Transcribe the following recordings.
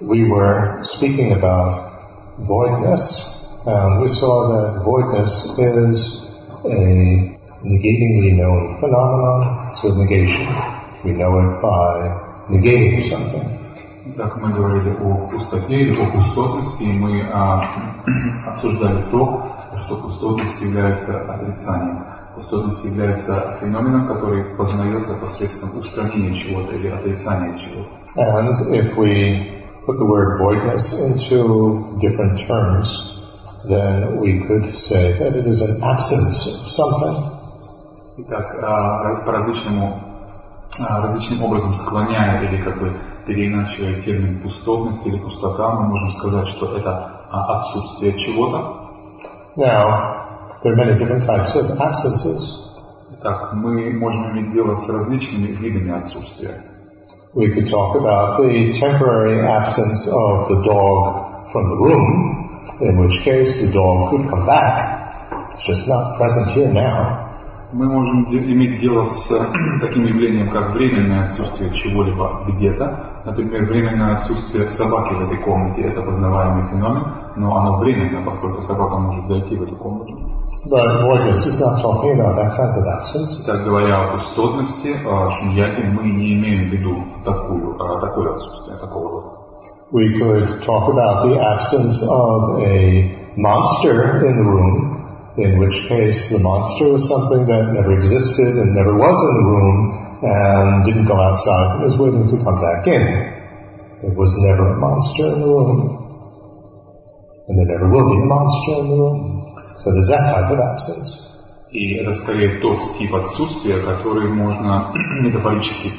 we were speaking about voidness, and we saw that voidness is a negatingly known phenomenon, so negation. We know it by negating something. Так мы говорили о пустоте или о пустотности, и мы а, обсуждали то, что пустотность является отрицанием. Пустотность является феноменом, который познается посредством устранения чего-то или отрицания чего-то. And if we put the word voidness into different terms, then we could say that it is an absence of something. Итак, а, по различному, а, различным образом склоняя или как бы переиначивая термин пустотность или пустота, мы можем сказать, что это а, отсутствие чего-то. Now, there are many different types of absences. Итак, мы можем иметь дело с различными видами отсутствия. We could talk about the temporary absence of the dog from the room, in which case the dog could come back. It's just not present here now. Мы можем иметь дело с таким явлением, как временное отсутствие чего-либо где-то. Например, временное отсутствие собаки в этой комнате – это познаваемый феномен, но оно временно, поскольку собака может зайти в эту комнату. But voidness is not talking about that type of absence. Так говоря о пустотности, о шуньяте, мы не имеем в виду такую, такое отсутствие, такого рода. We could talk about the absence of a monster in the room, in which case the monster was something that never existed and never was in the room and didn't go outside and was waiting to come back in. There was never a monster in the room. And there never will be a monster in the room. So there's that type of absence. И это скорее тот тип отсутствия, который можно метафорически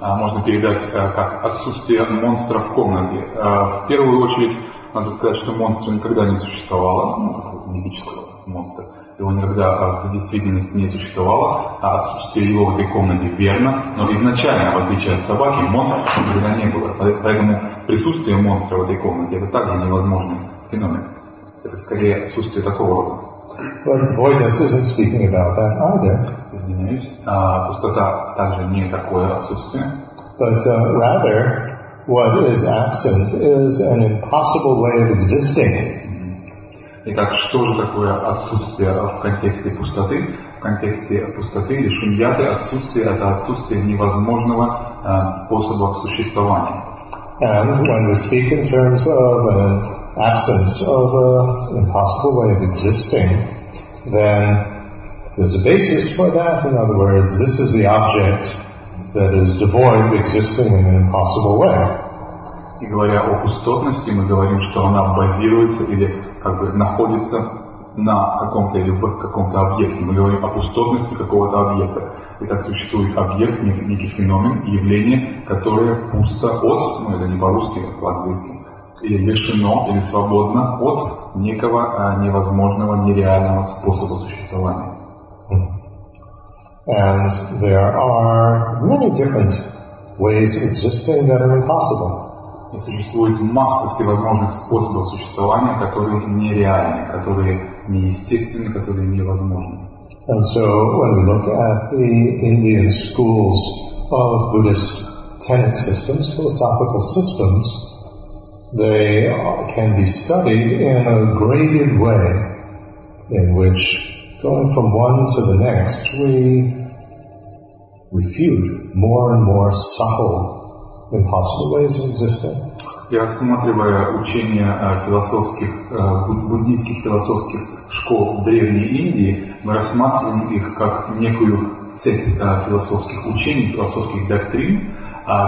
можно передать как отсутствие монстра в комнате. В первую очередь надо сказать, что монстра никогда не существовало, ну, мифического монстра. Его никогда в действительности не существовало, а отсутствие его в этой комнате верно, но изначально, в отличие от собаки, монстра никогда не было. Поэтому присутствие монстра в этой комнате это также невозможный феномен. Это скорее отсутствие такого рода. But voidness isn't speaking about that either. Извиняюсь. А, пустота также не такое отсутствие. But uh, rather, what is absent is an impossible way of existing. Итак, что же такое отсутствие в контексте пустоты? В контексте пустоты или шуньяты отсутствие – это отсутствие невозможного э, способа существования. And when we speak in terms of an absence of an impossible way of existing, then there's a basis for that. In other words, this is the object that is devoid of existing in an impossible way. И говоря о пустотности, мы говорим, что она базируется или как бы находится на каком-то или в каком-то объекте. Мы говорим о пустотности какого-то объекта. Итак, существует объект, некий феномен, явление, которое пусто от, ну это не по-русски, а по-английски, или лишено, или свободно от некого а, невозможного, нереального способа существования. And there are many different ways of existing that are impossible. И существует масса всевозможных способов существования, которые нереальны, которые неестественны, которые невозможны. And so when we look at the Indian schools of Buddhist tenet systems, philosophical systems, they can be studied in a graded way in which going from one to the next we refute more and more subtle impossible ways of existing. И рассматривая учения философских, буддийских философских школ Древней Индии, мы рассматриваем их как некую цепь философских учений, философских доктрин,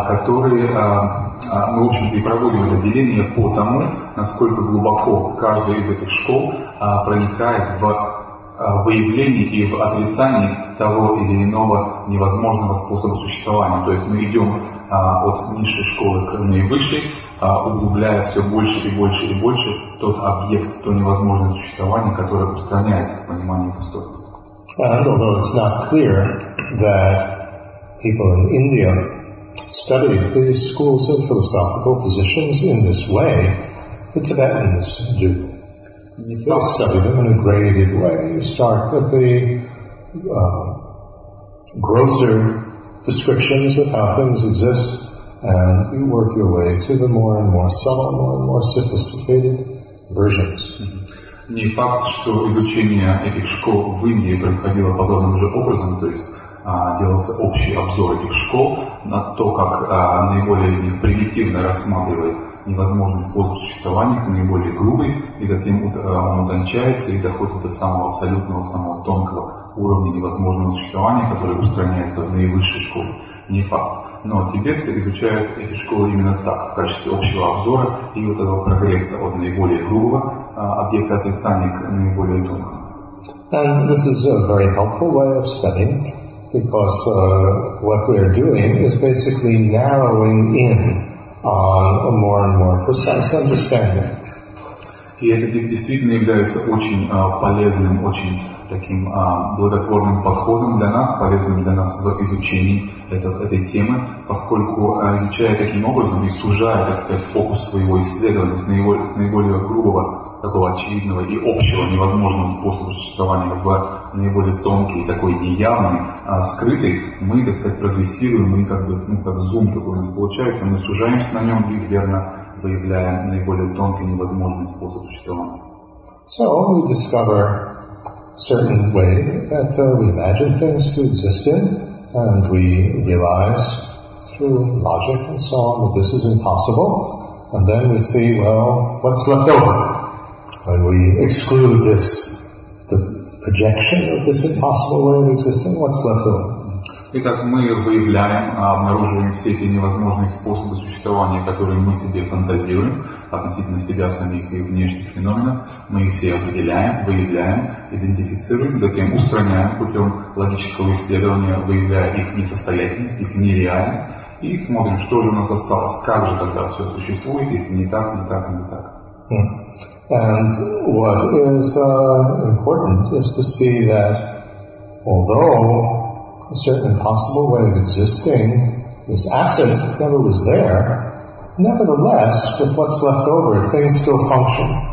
которые мы, в общем-то, и проводим это деление по тому, насколько глубоко каждая из этих школ проникает в выявлении и в отрицании того или иного невозможного способа существования. То есть мы идем от низшей школы к наивысшей, углубляя все больше и больше и больше тот объект, то невозможное существование, которое устраняется в понимании пустотности. And although it's not clear that people in India studied these schools of philosophical positions in this way, the Tibetans do. They study them in a graded way. You start with the uh, grosser descriptions of how things exist, and you work your way to the more and more subtle, more and more sophisticated versions. Не факт, что изучение этих школ в Индии происходило подобным же образом, то есть а, делался общий обзор этих школ на то, как а, наиболее из них примитивно рассматривает невозможный способ существования наиболее грубый, и затем а, он утончается и доходит до самого абсолютного, самого тонкого уровня невозможного существования, который устраняется в наивысшей школе. Не факт. Но тибетцы изучают эти школы именно так, в качестве общего обзора и вот этого прогресса от наиболее грубого а, объекта отрицания к наиболее тонкому. And this is a very helpful way of studying because uh, what we are doing is basically narrowing in on a more and more precise understanding. И это действительно является очень uh, полезным, очень таким а, благотворным подходом для нас, полезным для нас в изучении этого, этой темы, поскольку а, изучая таким образом и сужая, так сказать, фокус своего исследования с наиболее, с наиболее грубого, такого очевидного и общего невозможного способа существования в наиболее тонкий, такой неявный, а, скрытый, мы, так сказать, прогрессируем, мы как бы, ну, как зум такой у нас получается, мы сужаемся на нем верно выявляя наиболее тонкий невозможный способ существования. So we discover certain way that uh, we imagine things to exist in, and we realize through logic and so on that this is impossible, and then we see, well, what's left over? When we exclude this, the projection of this impossible way of existing, what's left over? Итак, мы выявляем, обнаруживаем все эти невозможные способы существования, которые мы себе фантазируем относительно себя самих и внешних феноменов. Мы их все определяем, выявляем, идентифицируем, затем устраняем путем логического исследования, выявляя их несостоятельность, их нереальность, и смотрим, что же у нас осталось, как же тогда все существует, если не так, не так, не так. And what is uh, important is to see that although a certain possible way of existing, this absent never was there, nevertheless, with what's left over, things still function.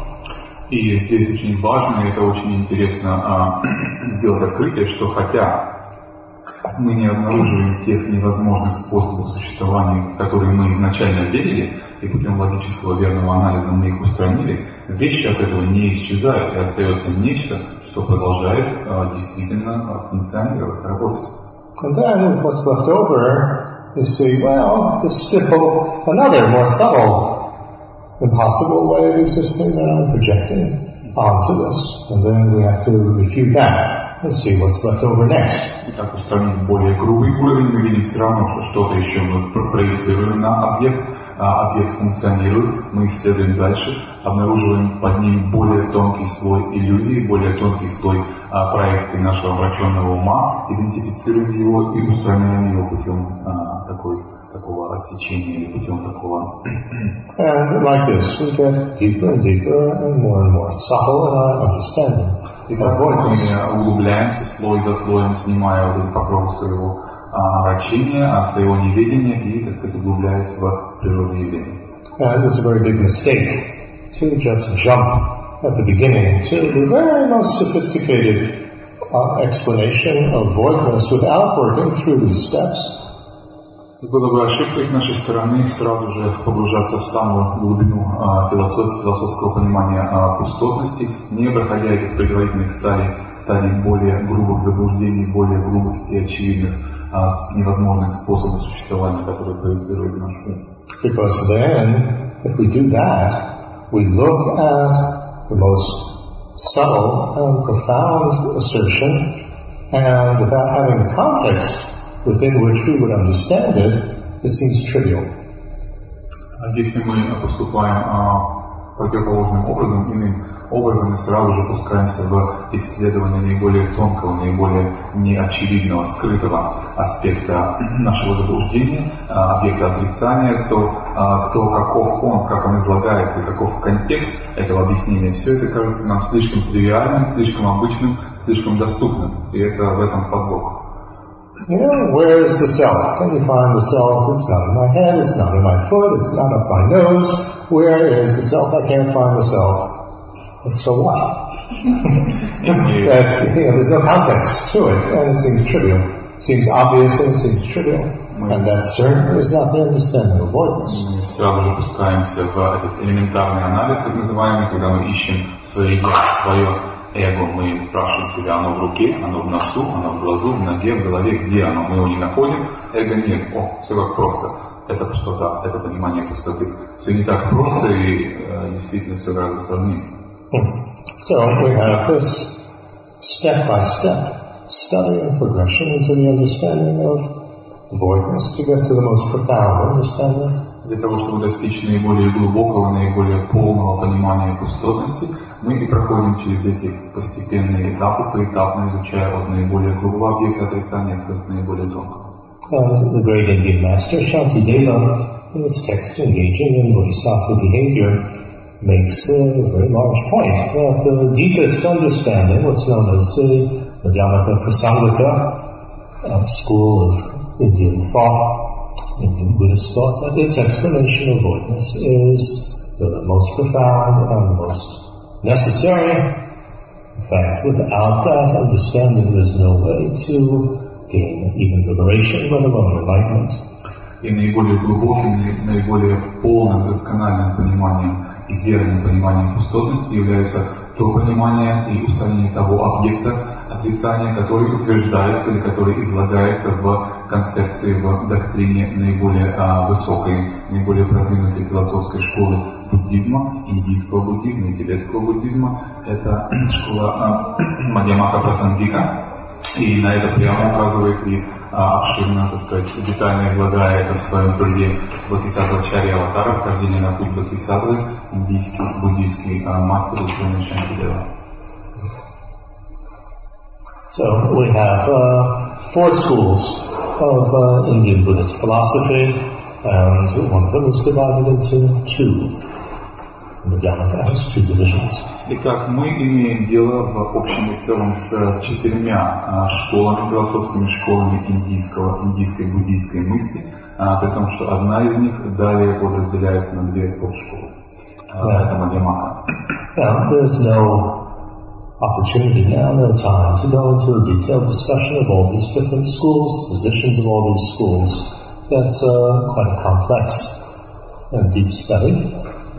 И здесь очень важно, и это очень интересно а, сделать открытие, что хотя мы не обнаруживаем тех невозможных способов существования, которые мы изначально верили, и путем логического верного анализа мы их устранили, вещи от этого не исчезают, и остается нечто, что продолжает а, действительно функционировать, работать. And then what's left over, you see, well, there's still another more subtle, impossible way of existing that I'm projecting onto this. And then we have to refute that and see what's left over next. Итак, устранить более грубый уровень, мы видим все равно, что что-то еще мы проецируем на объект, а объект функционирует, мы исследуем дальше, обнаруживаем под ним более тонкий слой иллюзий, более тонкий слой а, проекции нашего обращенного ума, идентифицируем его и устраняем его путем а, такой, такого отсечения или путем такого. And like this, we get deeper and deeper and more and more subtle in our understanding. И так мы углубляемся слой за слоем, снимая вот этот покров своего обращения, от своего неведения и, так сказать, углубляясь в природу явления. And it's a very big mistake to just jump at the beginning to the very most sophisticated uh, explanation of voidness without working through these steps. Было бы ошибкой с нашей стороны сразу же погружаться в самую глубину а, философского понимания а, пустотности, не проходя этих предварительных стадий, стадий более грубых заблуждений, более грубых и очевидных а, невозможных способов существования, которые проецирует наш ум. Because then, if we do that, we look at the most subtle and profound assertion, and without having context within which we would understand it, it seems trivial. Если мы поступаем а, противоположным образом, иным образом мы сразу же пускаемся в исследование наиболее тонкого, наиболее неочевидного, скрытого аспекта нашего заблуждения, объекта отрицания, то кто каков он, как он излагает и каков контекст этого объяснения, все это кажется нам слишком тривиальным, слишком обычным, слишком доступным. И это в этом подвох. You know, where is the self? Can you find the self? It's not in my head, it's not in my foot, it's not up my nose. Where is the self? I can't find the self. And so what? that, you know, there's no context to it, and it seems trivial. It seems obvious and it seems trivial. And that certainly is not the understanding of voidness. Мы сразу же пускаемся в этот элементарный анализ, так называемый, когда мы ищем свое я, свое эго, мы спрашиваем себя, оно в руке, оно в носу, оно в глазу, в ноге, в голове, где оно, мы его не находим, эго нет, о, все как просто. Это пустота, это понимание пустоты. Все не так просто и э, действительно все гораздо сложнее. So we have this step by step study and progression into the understanding of voidness to get to the most profound understanding. Для того, чтобы достичь наиболее глубокого, наиболее полного понимания пустотности, мы и проходим через эти постепенные этапы, поэтапно изучая от наиболее грубого объекта отрицания к наиболее тонкому. Makes a very large point that the deepest understanding, what's known as the Madhyamaka Prasangika uh, school of Indian thought, Indian Buddhist thought, that its explanation of voidness is the most profound and most necessary. In fact, without that understanding, there's no way to gain even liberation, let alone enlightenment. И наиболее глубоким, наиболее полным, доскональным пониманием и верным пониманием пустотности является то понимание и устранение того объекта, отрицание, который утверждается или который излагается в концепции, в доктрине наиболее а, высокой, наиболее продвинутой философской школы буддизма, индийского буддизма и тибетского буддизма. Это школа а, Мадьямака Прасангика. И на это прямо указывает и а, обширно, так сказать, детально излагая это в своем труде Бодхисаттва Чарья Аватара, вхождение на путь Бодхисаттвы, индийский буддийский а, мастер ученый Шантидева. So we have uh, four schools of uh, Indian Buddhist philosophy, and one of them is divided into two. The Dhamaka has two divisions. Итак, мы имеем дело в общем и целом с четырьмя а, школами, философскими школами индийского, индийской буддийской мысли, а, при том, что одна из них далее подразделяется на две подшколы. Это Мадьямака. Now, there's no opportunity now, no time to go into a detailed discussion of all these different schools, positions of all these schools. That's uh, quite a complex and deep study.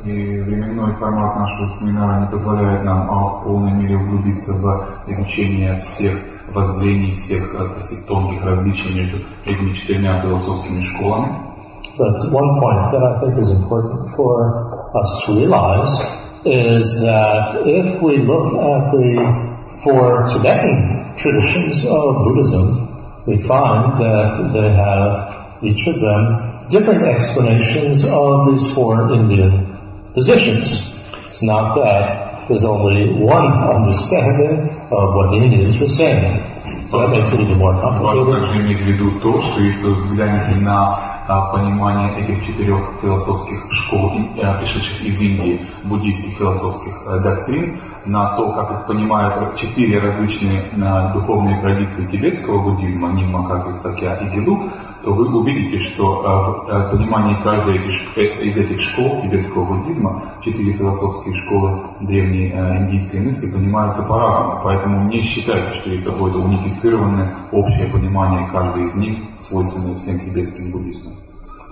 И временной формат нашего семинара не позволяет нам а, в полной мере углубиться в изучение всех воззрений, всех э, так сказать, тонких различий между этими четырьмя философскими школами. But one point that I think is important for us to realize is that if we look at the four Tibetan traditions of Buddhism, we find that they have, each of them, different explanations of these four Indian positions. It's not that there's only one understanding of what the Indians were saying. So that makes it even more complicated. А, понимание этих четырех философских школ, а, пришедших из Индии, буддийских философских э, доктрин, на то, как их понимают четыре различные а, духовные традиции тибетского буддизма, Ниммакаки, Сакья и Гилу, то вы увидите, что а, в а, понимании каждой из этих э, школ тибетского буддизма, четыре философские школы древней э, индийской мысли понимаются по-разному. Поэтому не считайте, что есть какое-то унифицированное общее понимание каждой из них, свойственное всем тибетским буддистам.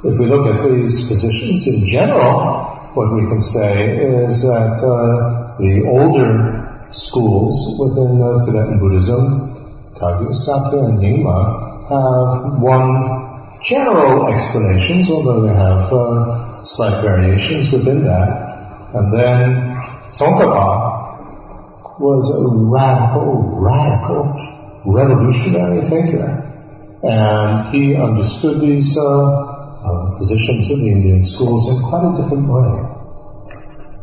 If we look at these positions in general, what we can say is that uh, the older schools within uh, Tibetan Buddhism, Kagyu, Sakya, and Nyingma, have one general explanations, although they have uh, slight variations within that. And then Tsongkhapa was a radical, radical, revolutionary thinker. And he understood these uh, positions of the Indian schools in quite a different way.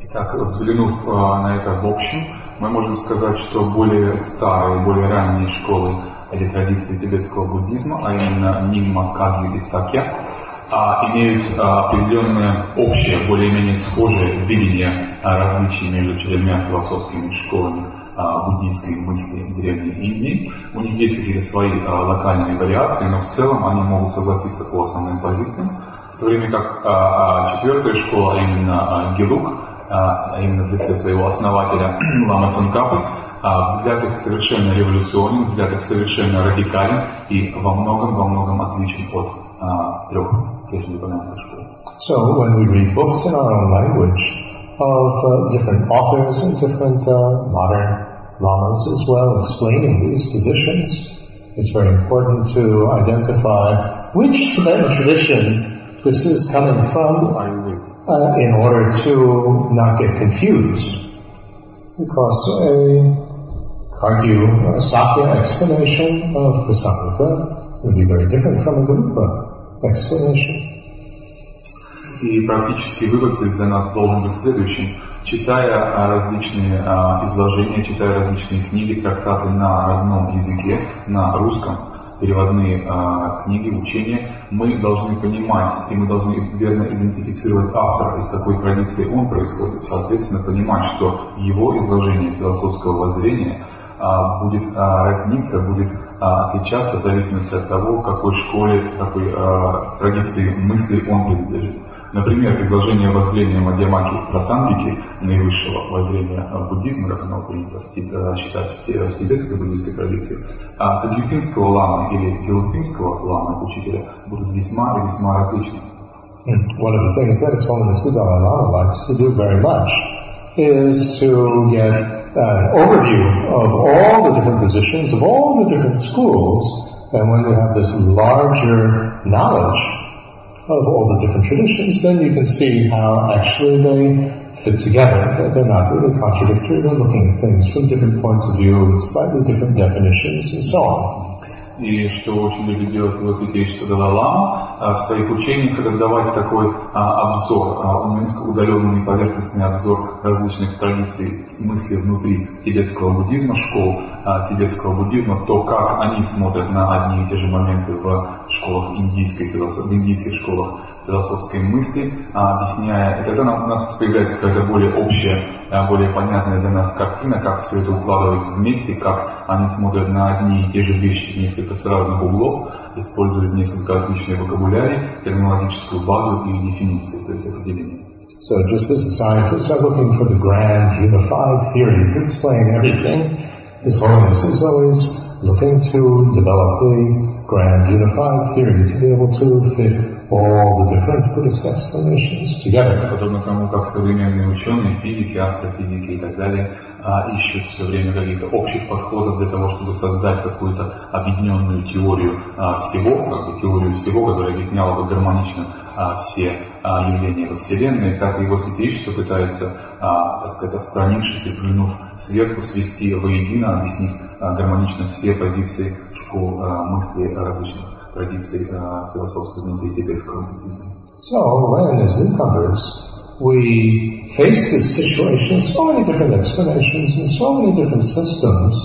Итак, взглянув а, на это в общем, мы можем сказать, что более старые, более ранние школы или традиции тибетского буддизма, а именно Нимма, Кагью и Сакья, а, имеют а, определенное общее, более-менее схожее видение а, различий между четырьмя философскими школами буддийской мысли Древней Индии. У них есть какие-то свои а, локальные вариации, но в целом они могут согласиться по основным позициям, в то время как а, а, четвертая школа, а именно а, Гелук, а, а именно в лице своего основателя Лама Цункапы, а, взгляд их совершенно революционен, взгляд их совершенно радикален и во многом, во многом отличен от а, трех прежде школ. So when we read books in our own language of uh, different authors and different uh, modern lamas as well explaining these positions, it's very important to identify which Tibetan tradition this is coming from uh, in order to not get confused. Because a Kagyu, a Sakya explanation of Prasangika would be very different from a Garupa explanation. И практический вывод для нас должен быть следующим. Читая различные изложения, читая различные книги, трактаты на родном языке, на русском, переводные э, книги, учения, мы должны понимать, и мы должны верно идентифицировать автора, из какой традиции он происходит, соответственно, понимать, что его изложение философского воззрения будет разниться, будет отличаться в зависимости от того, какой школе, какой традиции мысли он принадлежит. Например, изложение воззрения Мадьямаки Прасангики, наивысшего воззрения буддизма, как оно принято считать в тибетской буддийской традиции, а таджикинского лама или филиппинского лама, учителя, будут весьма и весьма различны. One of the things that the Dalai Lama likes to do very much is to get an overview of all the different positions of all the different schools, and when you have this larger knowledge of all the different traditions, then you can see how actually they fit together. They're not really contradictory. They're looking at things from different points of view slightly different definitions and so on. И что очень любит делать его святейшество Далай-Лама, в своих учениях это давать такой а, обзор, а, удаленный поверхностный обзор различных традиций мысли внутри тибетского буддизма, школ а, тибетского буддизма, то, как они смотрят на одни и те же моменты в школах индийской в индийских школах философской мысли, а, объясняя, и тогда у нас появляется какая-то более общая, а, более понятная для нас картина, как все это укладывается вместе, как они смотрят на одни и те же вещи несколько с разных углов, используют несколько отличный вокабулярий, терминологическую базу и дефиниции, то есть определение. So just as scientists are looking for the grand unified theory to explain everything, His Holiness is always looking to develop the grand unified theory to be able to fit all the different Buddhist explanations together. Подобно тому, как современные ученые, физики, астрофизики и так далее, а, ищут все время каких-то общих подходов для того, чтобы создать какую-то объединенную теорию а, всего, как бы теорию всего, которая объясняла бы гармонично а, все явления во Вселенной, так и его святейшество пытается, так сказать, отстранившись и взглянув сверху, свести воедино, объяснить гармонично все позиции школ мысли различных традиций философской внутри тибетского буддизма. So, when as newcomers, we face this situation, so many different explanations and so many different systems,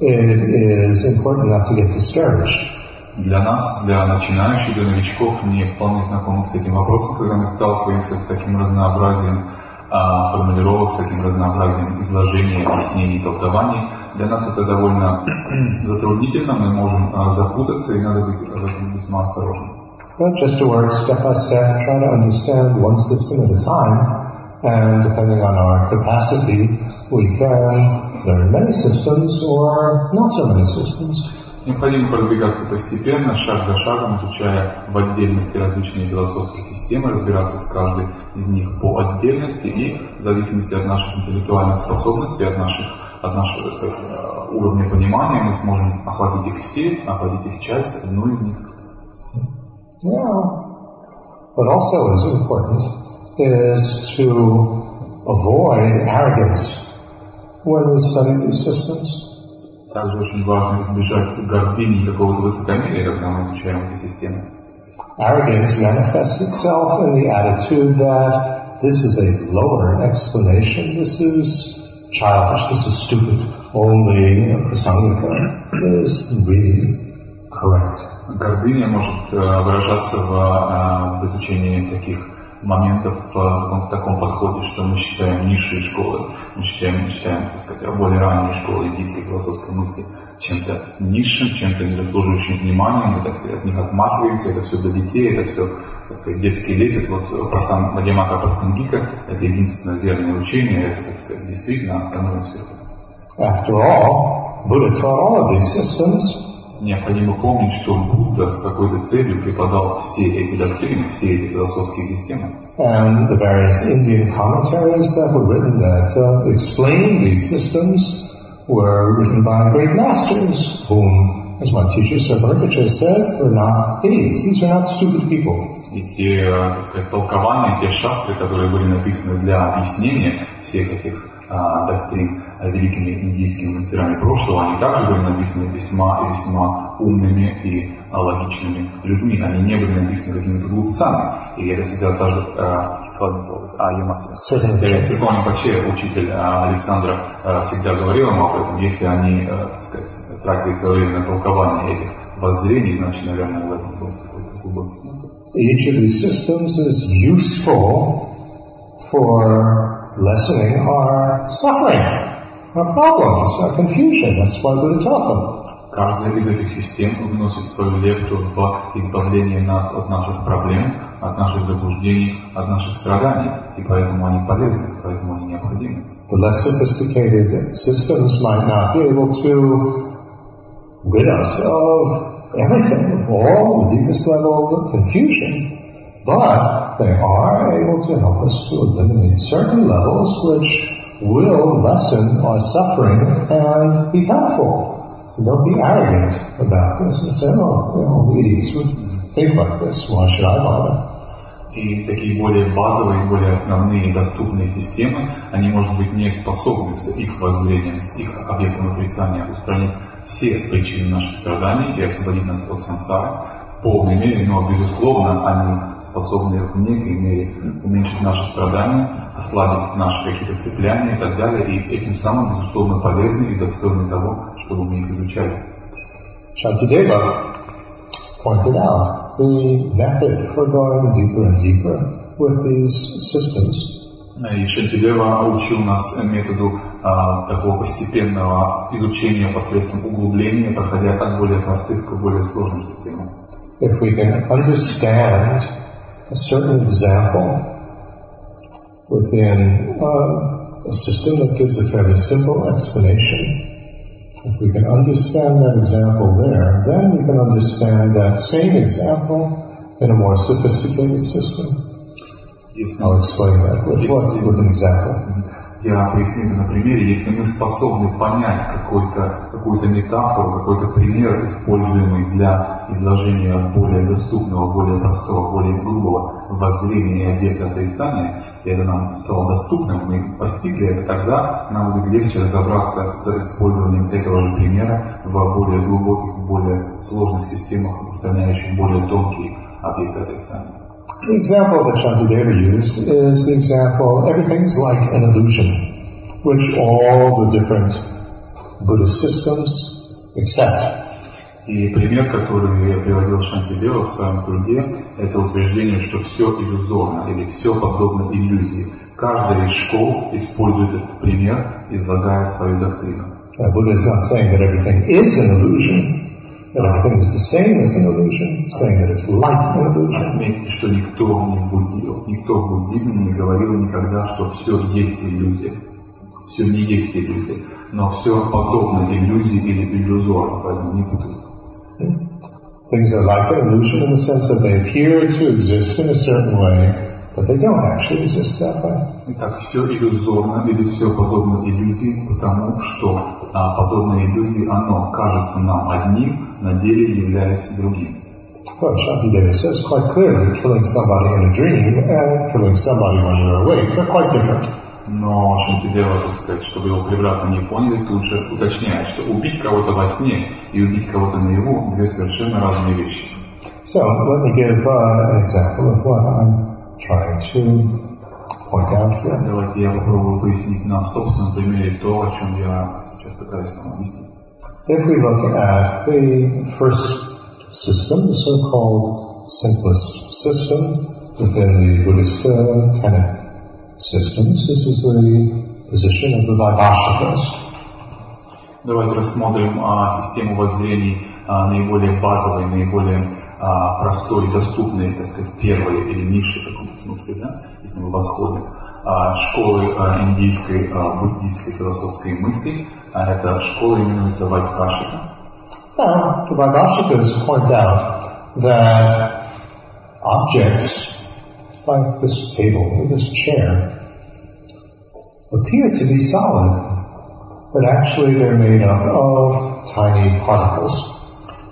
it is important not to get discouraged. Для нас, для начинающих, для новичков, не вполне знакомых с этим вопросом, когда мы сталкиваемся с таким разнообразием а, формулировок, с таким разнообразием изложений, объяснений, толкований, для нас это довольно затруднительно, мы можем а, запутаться, и надо быть в этом весьма осторожным. But just to work step by step, try to understand one system at a time, and depending on our capacity, we can learn many systems or not so many systems. Необходимо продвигаться постепенно, шаг за шагом, изучая в отдельности различные философские системы, разбираться с каждой из них по отдельности и в зависимости от наших интеллектуальных способностей, от наших от нашего сказать, уровня понимания мы сможем охватить их все, охватить их часть, одну из них. Yeah. But also as important is to avoid arrogance when we study these systems. Также очень важно избежать гордыни и какого-то высокомерия, когда мы изучаем эти системы. Arrogance manifests itself in the attitude that this is a lower explanation, this is childish, this is stupid, only Prasangika is really correct. Гордыня может выражаться в, в изучении таких моментов в каком-то таком подходе, что мы считаем низшие школы, мы считаем, мы считаем так сказать, более ранние школы индийской философской мысли чем-то низшим, чем-то незаслуживающим внимания, мы, так сказать, от них отмахиваемся, это все для детей, это все так сказать, детский лепет, вот про сам Мадьямака Прасангика, это единственное верное учение, это, так сказать, действительно остановим все это. After all, Buddha taught all of these systems. Необходимо помнить, что Будда с какой-то целью преподал все эти доктрины, все эти философские системы. And the various Indian commentaries that were written that uh, explain these systems were written by great masters whom, as my teacher Sarvaripacha said, were not idiots. These are not stupid people. И те, э, так сказать, толкования, те шастры, которые были написаны для объяснения всех этих а, доктрин великими индийскими мастерами прошлого, они также были написаны весьма и весьма умными и а, логичными людьми. Они не были написаны какими-то глупцами. И это всегда также а, Ямаса. Сиркони Паче, учитель а, Александра, а, всегда говорил ему об этом. Если они, так сказать, тратили свое время на толкование этих воззрений, значит, наверное, в этом был какой-то глубокий смысл. Each of these systems is useful for lessening our suffering, our problems, our confusion. That's why Buddha taught them. Каждая из этих систем вносит свою лепту в избавление нас от наших проблем, от наших заблуждений, от наших страданий, и поэтому они полезны, поэтому они необходимы. The less sophisticated systems might not be able to rid us of everything, of all the deepest level of confusion. But they are able to help us to eliminate certain levels which will lessen our suffering and be helpful. Don't be arrogant about this and say, oh, you know, the idiots would think like this. Why should I bother? И такие более базовые, более основные доступные системы, они, может быть, не способны с их воззрением, с их объектом отрицания устранить все причины наших страданий и освободить нас от сансары в полной мере, но, безусловно, они способны в некой мере уменьшить наши страдания, ослабить наши какие-то цепляния и так далее, и этим самым, безусловно, полезны и достойны того, чтобы мы их изучали. Shantideva pointed out the method for going deeper and deeper with these systems. И Шантидева учил нас методу а, такого постепенного изучения посредством углубления, проходя от более простых к более сложным системам. If we can understand a certain example within uh, a system that gives a fairly simple explanation. If we can understand that example there, then we can understand that same example in a more sophisticated system. Yes, I'll explain that with, what, with an example. Я поясню на примере, если мы способны понять какую-то какую метафору, какой-то пример, используемый для изложения более доступного, более простого, более грубого воззрения и объекта отрицания, и это нам стало доступным, мы постигли это, тогда нам будет легче разобраться с использованием этого же примера в более глубоких, более сложных системах, устраняющих более тонкие объекты отрицания. The example that Shantideva used is the example, everything's like an illusion, which all the different Buddhist systems accept. И пример, который приводил Шантидева в своем труде, это утверждение, что все иллюзорно или все подобно иллюзии. Каждая из школ использует этот пример, излагая свою доктрину. Uh, Buddha is not saying that everything is an illusion, that everything is the same as an illusion, saying that it's like an illusion. Отметьте, что никто не в буддизме, никто в буддизме не говорил никогда, что все есть иллюзия. Все не есть иллюзия, но все подобно иллюзии или иллюзорно, поэтому не путайте. Things are like an illusion in the sense that they appear to exist in a certain way, Итак, все иллюзорно или все подобно иллюзии, потому что а, подобное иллюзии, оно кажется нам одним, на деле являясь другим. Well, Shantideva says quite clearly killing somebody in a dream and killing somebody when you're awake are quite different. Но Шантидева, так сказать, чтобы его превратно не поняли, тут же уточняет, что убить кого-то во сне и убить кого-то наяву – две совершенно разные вещи. So let me give uh, an example of what I'm trying to point out here. Давайте я попробую пояснить на собственном примере то, о чем я сейчас пытаюсь вам объяснить. If we look at the first system, the so-called simplest system within the Buddhist uh, tenet systems, this is the position of the Vaibhashikas. Давайте рассмотрим а, систему воззрений а, наиболее базовой, наиболее а, простой и доступной, так сказать, первой или низшей в каком-то смысле, да, если мы восходим, а, школы а, индийской, а, буддийской философской мысли. А эта школа именуется Вайкашика. Now, the Vaibhashikas point out that objects like this table or this chair appear to be solid, but actually they're made up of tiny particles.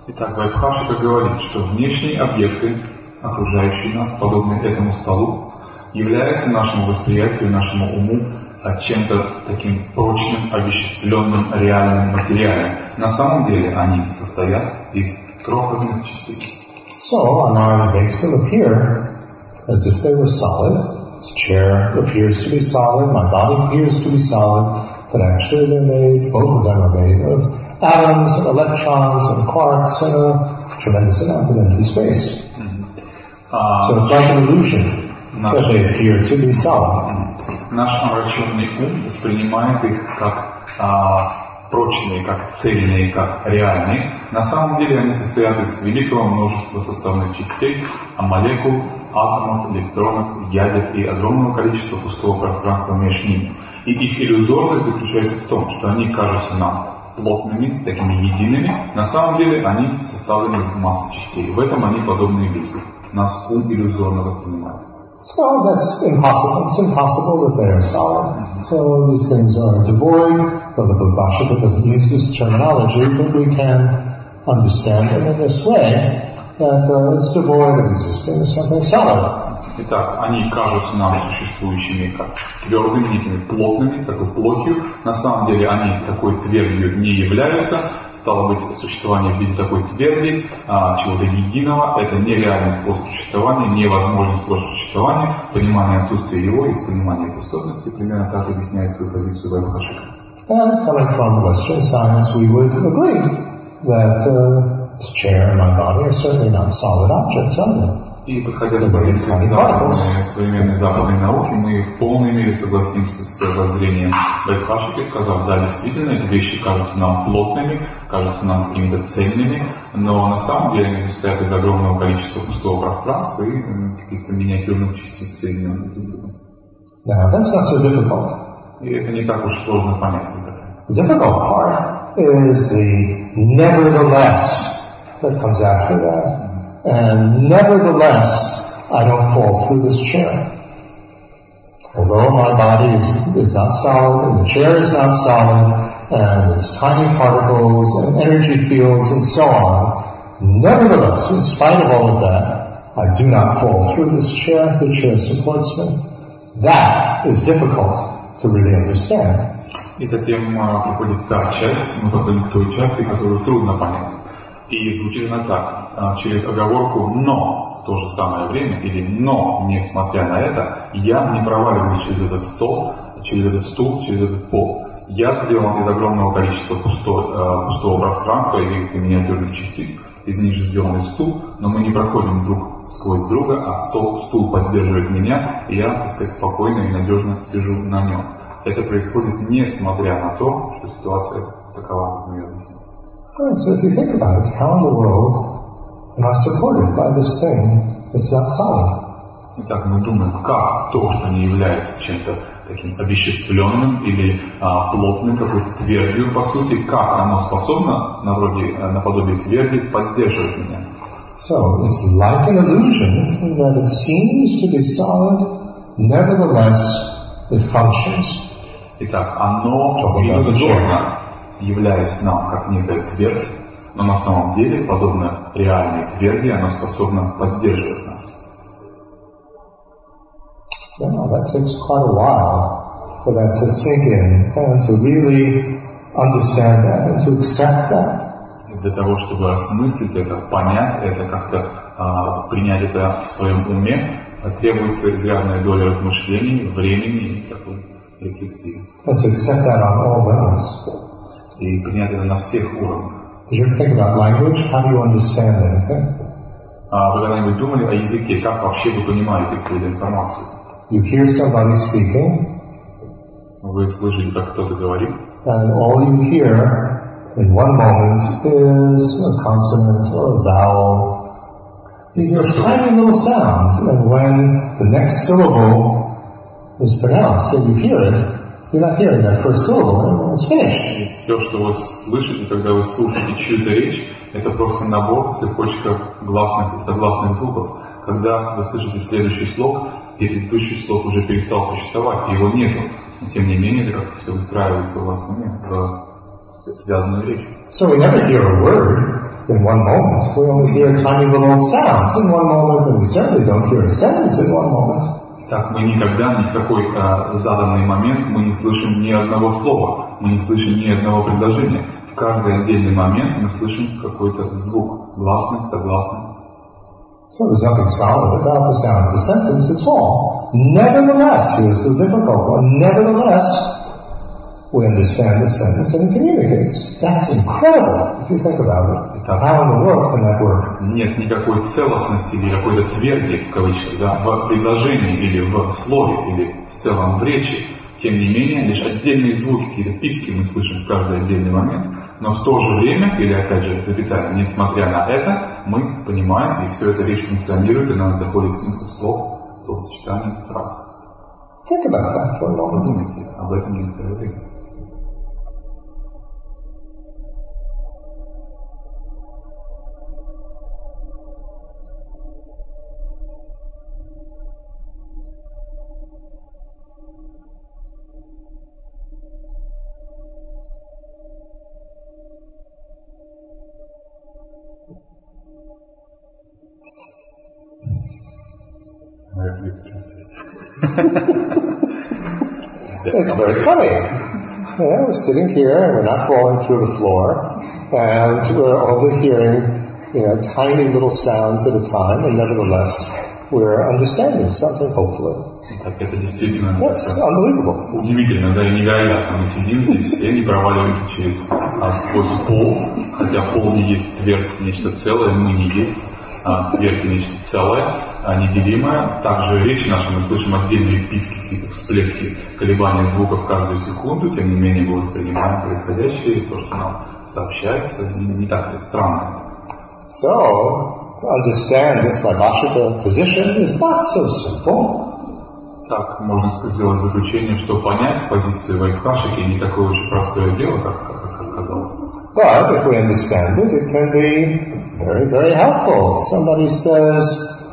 Итак, Вайбхашика говорит, что внешние объекты, окружающие нас, подобные этому столу, являются нашему восприятию, нашему уму чем-то таким прочным, овеществленным, реальным, материальным. На самом деле они состоят из крохотных частиц. So, our mind makes them appear as if they were solid. This chair appears to be solid, my body appears to be solid, but actually they're made, both of them are made of atoms and electrons and quarks and a tremendous amount of empty space. Mm-hmm. so it's like an illusion that they appear to be solid. Наш омраченный ум воспринимает их как а, прочные, как цельные, как реальные. На самом деле они состоят из великого множества составных частей, а молекул, атомов, электронов, ядер и огромного количества пустого пространства между ними. И их иллюзорность заключается в том, что они кажутся нам плотными, такими едиными. На самом деле они составлены из массы частей. В этом они подобны иллюзии. Нас ум иллюзорно воспринимает. So that's impossible. It's impossible that they are solid. So these things are devoid, though the Bhashava doesn't use this terminology, but we can understand them in this way that uh, it's devoid of existing as something solid. Итак, они кажутся нам существующими как твердыми, некими плотными, такой плотью. На самом деле они такой твердью не являются. Стало быть, существование в виде такой тверди, а, чего-то единого, это нереальный способ существования, невозможный способ существования, понимание отсутствия его из понимания пустотности примерно так объясняет свою позицию Вайбхашика. And coming from Western science, we would agree that uh, This chair and my body are certainly not solid objects, are they? И подходя с позиции западной, современной западной науки, мы в полной мере согласимся с воззрением Байкашики, сказав, да, действительно, эти вещи кажутся нам плотными, кажутся нам какими-то цельными, но на самом деле они состоят из огромного количества пустого пространства и каких-то миниатюрных частиц соединенных друг другом. Yeah, that's not so difficult. И это не так уж сложно понять. The difficult part is the nevertheless that comes after that. And nevertheless, I don't fall through this chair. Although my body is, is not solid and the chair is not solid and it's tiny particles and energy fields and so on, nevertheless, in spite of all of that, I do not fall through this chair. The chair supports me. That is difficult to really understand. И затем приходит та часть, мы подходим к той части, которую трудно понять. И звучит она так, Через оговорку «но» в то же самое время, или «но, несмотря на это, я не проваливаюсь через этот стол, через этот стул, через этот пол. Я сделан из огромного количества пустого, пустого пространства и каких-то миниатюрных частиц, из них же сделан стул, но мы не проходим друг сквозь друга, а стол, стул поддерживает меня, и я, так сказать, спокойно и надежно сижу на нем. Это происходит несмотря на то, что ситуация такова, объяснили. Right, so if you think about how in the world am I supported by this thing that's not solid? Итак, мы думаем, как то, что не является чем-то таким обеществленным или а, плотным, какой-то твердью, по сути, как оно способно, на вроде, наподобие тверди, поддерживать меня. So, it's like an illusion that it seems to be solid, nevertheless it functions. Итак, оно иллюзорно, являясь нам как некая твердь, но на самом деле, подобно реальной тверди, она способна поддерживать нас. Yeah, that takes quite a while for that to sink in and to really understand that and to accept that. Для того, чтобы осмыслить это, понять это, как-то а, принять это в своем уме, требуется изрядная доля размышлений, времени и такой рефлексии. And to accept that on all levels. и принять это на всех уровнях. Did you think about language? How do you understand anything? А вы когда-нибудь думали о языке? Как вообще вы понимаете какую-то информацию? You hear somebody speaking. Вы слышите, как кто-то говорит. And all you hear in one moment is a consonant or a vowel. These are tiny little sounds, and when the next syllable is pronounced and you hear it, You're not hearing that first syllable, and it's finished. И все, что вы слышите, когда вы слушаете чью-то речь, это просто набор, цепочка гласных и согласных звуков. Когда вы слышите следующий слог, предыдущий слог уже перестал существовать, его нету. Но тем не менее, это как-то все выстраивается у вас в уме, в связанную речь. So we never hear a word in one moment. We only hear tiny little sounds in one moment, and we certainly don't hear a sentence in one moment. Так мы никогда ни в какой а, заданный момент мы не слышим ни одного слова, мы не слышим ни одного предложения. В каждый отдельный момент мы слышим какой-то звук, гласный, согласный. So there's nothing solid about the sound of the sentence at all. Nevertheless, here's the difficult one, nevertheless, we understand the sentence and it communicates. That's incredible if you think about it. How in the world can that work? Нет никакой целостности или какой-то тверди, в кавычках, да, в предложении или в слове, или в целом в речи. Тем не менее, лишь отдельные звуки, какие-то писки мы слышим в каждый отдельный момент, но в то же время, или опять же, запятая, несмотря на это, мы понимаем, и все это речь функционирует, и нас доходит смысл слов, словосочетаний, фраз. Think about that for a moment. Подумайте об этом некоторое время. It's very funny. Yeah, we're sitting here and we're not falling through the floor, and we're only hearing, you know, tiny little sounds at a time, and nevertheless, we're understanding something, hopefully. Так, это действительно That's это unbelievable. удивительно, да и невероятно. Мы сидим здесь, все не проваливаемся через а, сквозь пол, хотя пол не есть твердь, нечто целое, мы не есть Твердь, нечто целое, неделимое. Также речь наша, мы слышим отдельные писки, какие-то всплески, колебания звуков каждую секунду, тем не менее мы воспринимаем происходящее, то, что нам сообщается, не, не так ли странно. So, to understand this Vaibhashika position is not so simple. Так можно сделать заключение, что понять позицию Вайбхашики не такое уж простое дело, как, как оказалось. But if we understand it, it can be very, very helpful. Somebody says,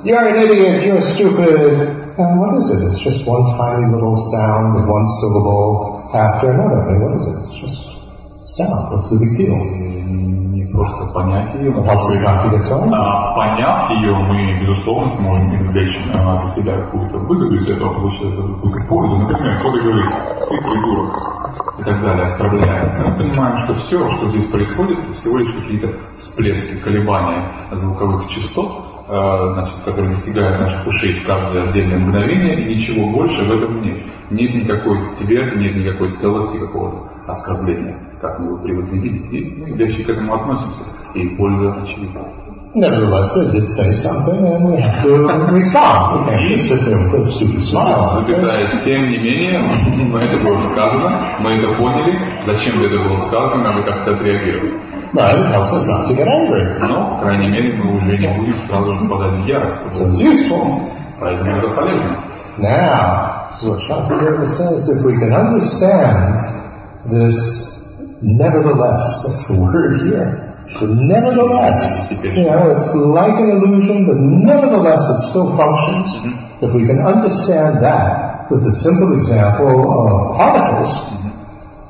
you're an idiot, you're stupid. And what is it? It's just one tiny little sound of one syllable after another. Mean, what is it? It's just sound. What's the big deal? Просто понять ее, а, поняв ее, мы, безусловно, сможем извлечь а, для себя какую-то выгоду из этого, получить какую-то пользу. Например, кто-то говорит, ты придурок, и так далее, оскорбляется. Мы понимаем, что все, что здесь происходит, это всего лишь какие-то всплески, колебания звуковых частот, э, значит, которые достигают наших ушей в каждое отдельное мгновение, и ничего больше в этом нет. Нет никакой тверди, нет никакой целости какого-то оскорбления, как мы его привыкли видеть. И мы легче к этому относимся, и польза очевидна. Nevertheless, they did say something, and we have to respond. We can't just sit there with a stupid smile. Запятая, тем не менее, это было сказано, мы это поняли, зачем это было сказано, надо как-то отреагировать. But it helps us not to get angry. Но, по крайней мере, мы уже не будем сразу же впадать в ярость. So it's useful. Поэтому это полезно. Now, so what Shantideva says, if we can understand this nevertheless, that's the word here. The nevertheless, you know, it's like an illusion, but nevertheless it still functions. Mm-hmm. If we can understand that with the simple example of particles,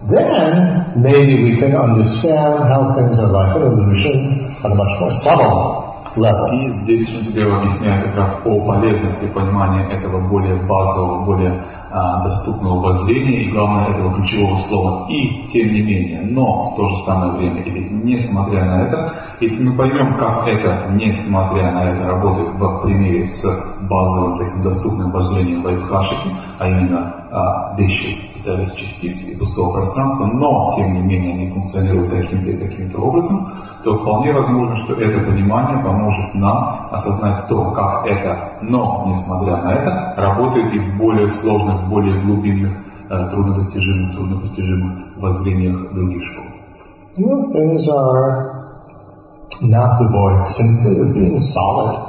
then maybe we can understand how things are like an illusion on a much more subtle И здесь Шантидева объясняет как раз о полезности понимания этого более базового, более а, доступного воззрения и, главное, этого ключевого слова. «и», тем не менее, но в то же самое время, или несмотря на это, если мы поймем, как это, несмотря на это, работает в примере с базовым таким доступным воззрением Вайбхашики, а именно а, вещи состоят из частиц и пустого пространства, но, тем не менее, они функционируют таким-то и таким-то образом, то вполне возможно, что это понимание поможет нам осознать то, как это, но, несмотря на это, работает и в более сложных, более глубинных, э, труднодостижимых, труднопостижимых воззрениях других школ. You know, things are not devoid simply of being solid,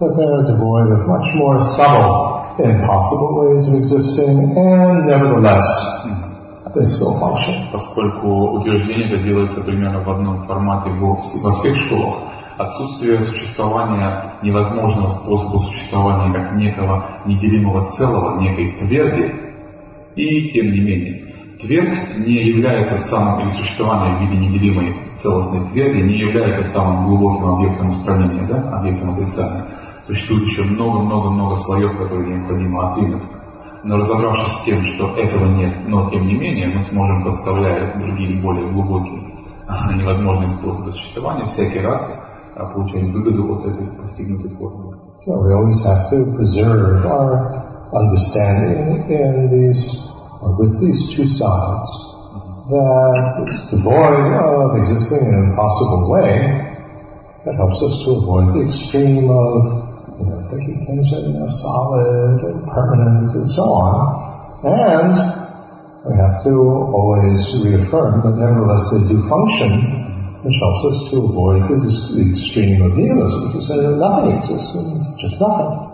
but they're devoid of much more subtle and possible ways of existing, and nevertheless, function. Поскольку утверждение это делается примерно в одном формате во, всех школах, отсутствие существования невозможного способа существования как некого неделимого целого, некой тверди, и тем не менее, твердь не является самым, или существование в виде неделимой целостной тверди не является самым глубоким объектом устранения, да, объектом отрицания. Существует еще много-много-много слоев, которые необходимо отвинуть. Разобравшись с тем, что этого нет, но тем не менее мы сможем, подставляя другие более глубокие, невозможные способы существования, всякий раз получать выгоду от этой достигнутой формулы. So we always have to preserve our understanding in these, with these two sides, that it's devoid of existing in an impossible way, that helps us to avoid the extreme of you know, thinking are you know, solid and permanent and so on. And we have to always reaffirm that nevertheless they do function, which helps us to avoid the, extreme of nihilism, to say that nothing exists it's just nothing.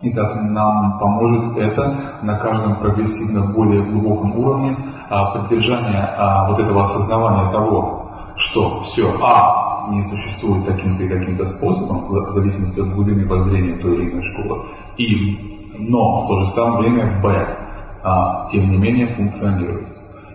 Итак, нам поможет это на каждом прогрессивно более глубоком уровне а, поддержания а, вот этого осознавания того, что все, а, не существует таким-то и таким-то способом, в зависимости от глубины воззрения той или иной школы, и, но в то же самое время Б, а, тем не менее функционирует.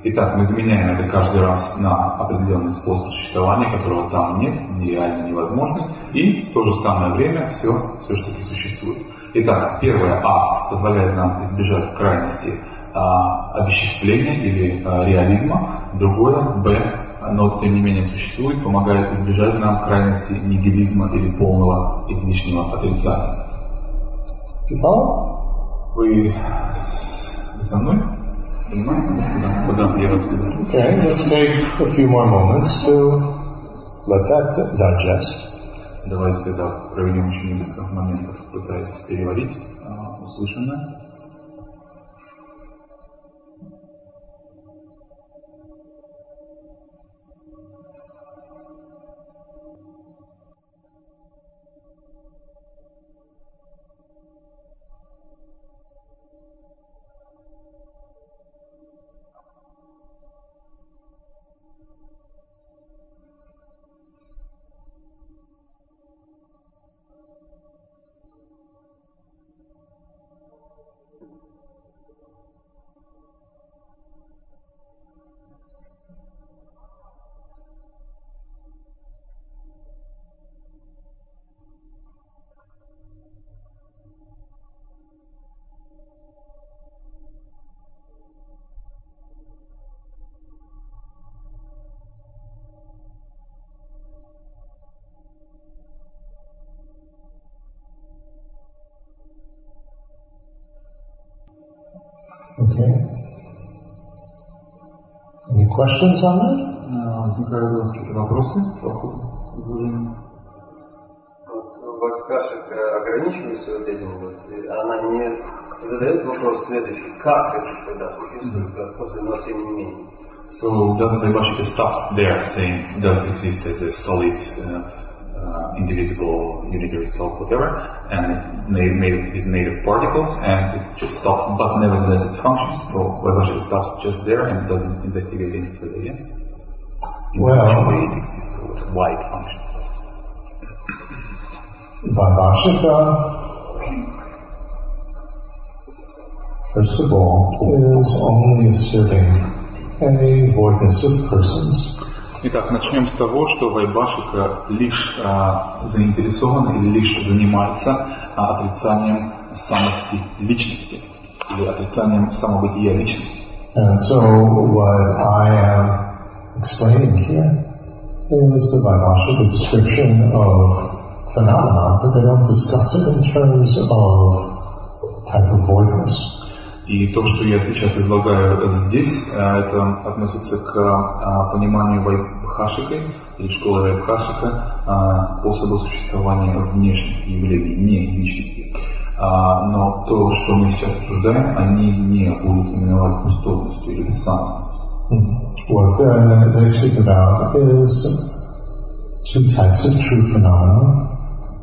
Итак, мы заменяем это каждый раз на определенный способ существования, которого там нет, нереально невозможно, и в то же самое время все, все таки существует. Итак, первое А позволяет нам избежать крайности а, обесчисления или а, реализма, другое Б но тем не менее существует, помогает избежать нам крайности нигилизма или полного излишнего отрицания. Вы, вы со мной? Okay, let's take a few more moments to let that digest. Давайте тогда проведем еще несколько моментов, пытаясь переварить uh, услышанное. Questions on that? Возникают у вас какие-то вопросы по ходу изложения? Вот Кашек ограничивается вот этим вот, она не задает вопрос следующий, как это тогда существует, mm-hmm. после, но тем не менее. So does the Vashika stops there saying, does it exist as a solid uh, indivisible unitary self, whatever, and it made, made, is made of particles, and it just stops, but nevertheless it functions, so Vaibhashika stops just there and doesn't investigate any further. In well, way it exists, or why it functions. Vaibhashika, first of all, is only asserting a voidness of persons. Итак, начнем с того, что Вайбашика лишь а, заинтересован или лишь занимается а, отрицанием самости личности или отрицанием самобытия личности. Of type of voidness. И то, что я сейчас излагаю здесь, это относится к пониманию Вайбхашикой или школы Вайбхашика способа существования внешних явлений, не личности. Но то, что мы сейчас обсуждаем, они не будут именовать пустотностью или бессанностью. What uh, they speak about is two types of true phenomena.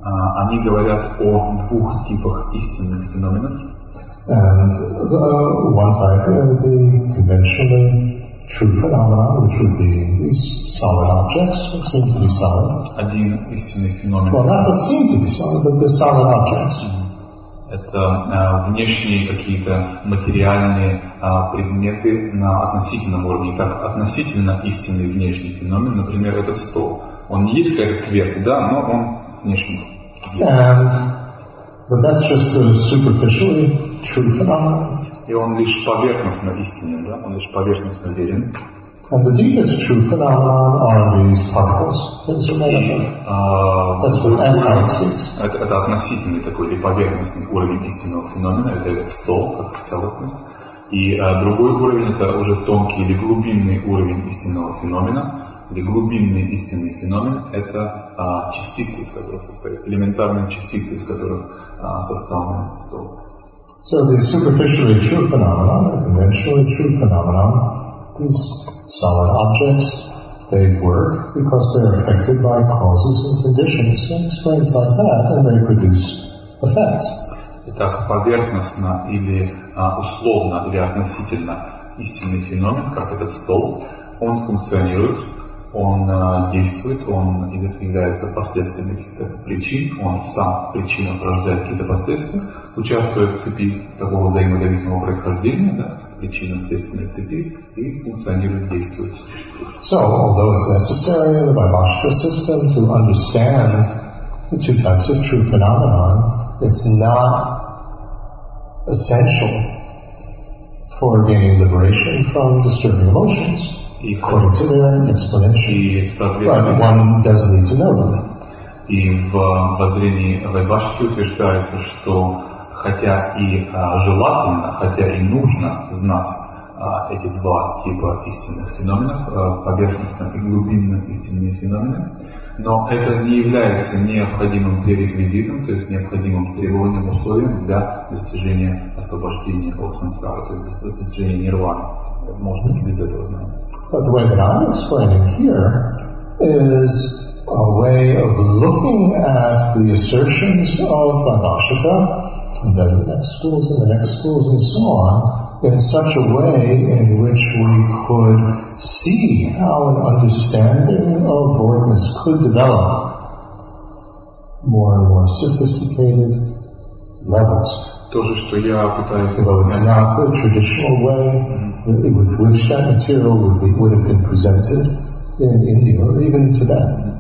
Они говорят о двух типах истинных феноменов. And uh, one type, uh, the conventionally true phenomena, which would be these solid objects, which seem to be solid. Один истинный феномен Well, not that seem to be solid, but they're solid objects. это а, внешние какие-то материальные а, предметы на относительном уровне. Так, относительно истинный внешний феномен, например, этот стол. Он не есть как твердый, да, но он внешний. And, but that's just a superficially phenomenon. И он лишь поверхностно истинен, да, он лишь поверхностно верен. And the deepest true phenomenon are these particles. Up of. а, That's what Einstein speaks. это, это относительный такой или поверхностный уровень истинного феномена, это стол как целостность. И а, другой уровень это уже тонкий или глубинный уровень истинного феномена, или глубинный истинный феномен это а, частицы, из которых состоит, элементарные частицы, из которых а, составлен стол. So the superficially true phenomenon, the conventionally true phenomenon, these solid objects, they work because they're affected by causes and conditions and explains like that, and they produce effects. Итак, поверхностно или а, условно или относительно истинный феномен, как этот стол, он функционирует, он а, действует, он из- является последствием каких-то причин, он сам причина порождает какие-то последствия, участвует в цепи такого взаимозависимого происхождения, да, причина следственной цепи, и функционирует, действует. So, although it's necessary in the Vaibhashika system to understand the two types of true phenomenon, it's not essential for gaining liberation from disturbing emotions, И, according to their explanation. и But соответственно, one doesn't need to know them. И в воззрении Вайбашки утверждается, что хотя и а, желательно, хотя и нужно знать а, эти два типа истинных феноменов, а, поверхностно и глубинно истинные феномены, но это не является необходимым пререквизитом, то есть необходимым требованием, условием для достижения освобождения от сансары, то есть достижения нирваны. Можно и без этого знания. But the way that I'm explaining here is a way of looking at the assertions of Vaibhashika and then the next schools and the next schools and so on in such a way in which we could see how an understanding of voidness could develop more and more sophisticated levels. То же, что я пытаюсь So it's объяснять not the traditional way with that material be, would have been presented in India or even Tibet.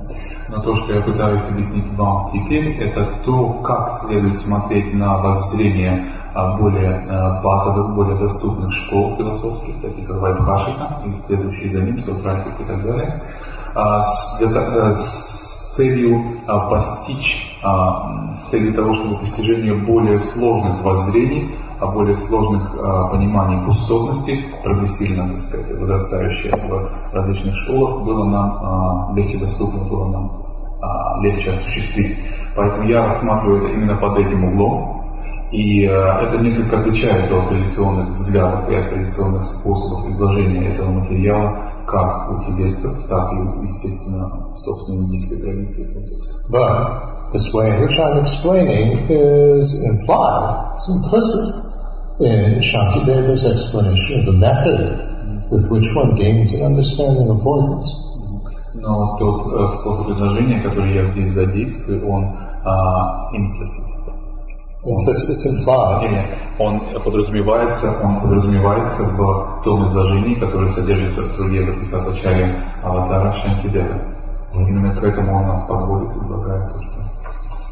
Но то, что я пытаюсь объяснить вам теперь, это то, как следует смотреть на воззрение а, более а, базовых, более доступных школ философских, таких как Вайбхашика и следующие за ним, Сопратик и так далее, а, э, с целью постичь, с целью того, чтобы постижение более сложных воззрений, а более сложных а, пониманий пустотности, прогрессивно, так сказать, возрастающее в различных школах, было нам а, легче доступно, было нам а, легче осуществить. Поэтому я рассматриваю это именно под этим углом. И э, это несколько отличается от традиционных взглядов и от традиционных способов изложения этого материала, как у тибетцев, так и, естественно, в собственной индийской традиции. But this way in which I'm explaining is implied, it's implicit in Shantideva's explanation of the method with which one gains an understanding of voidness. Но тот э, способ который я здесь задействую, он а, implicit. Implied. Или он подразумевается, он подразумевается в том изложении, которое содержится в труде Ватисатачари Аватара Шантидева. Именно к этому он нас подводит, излагает то, что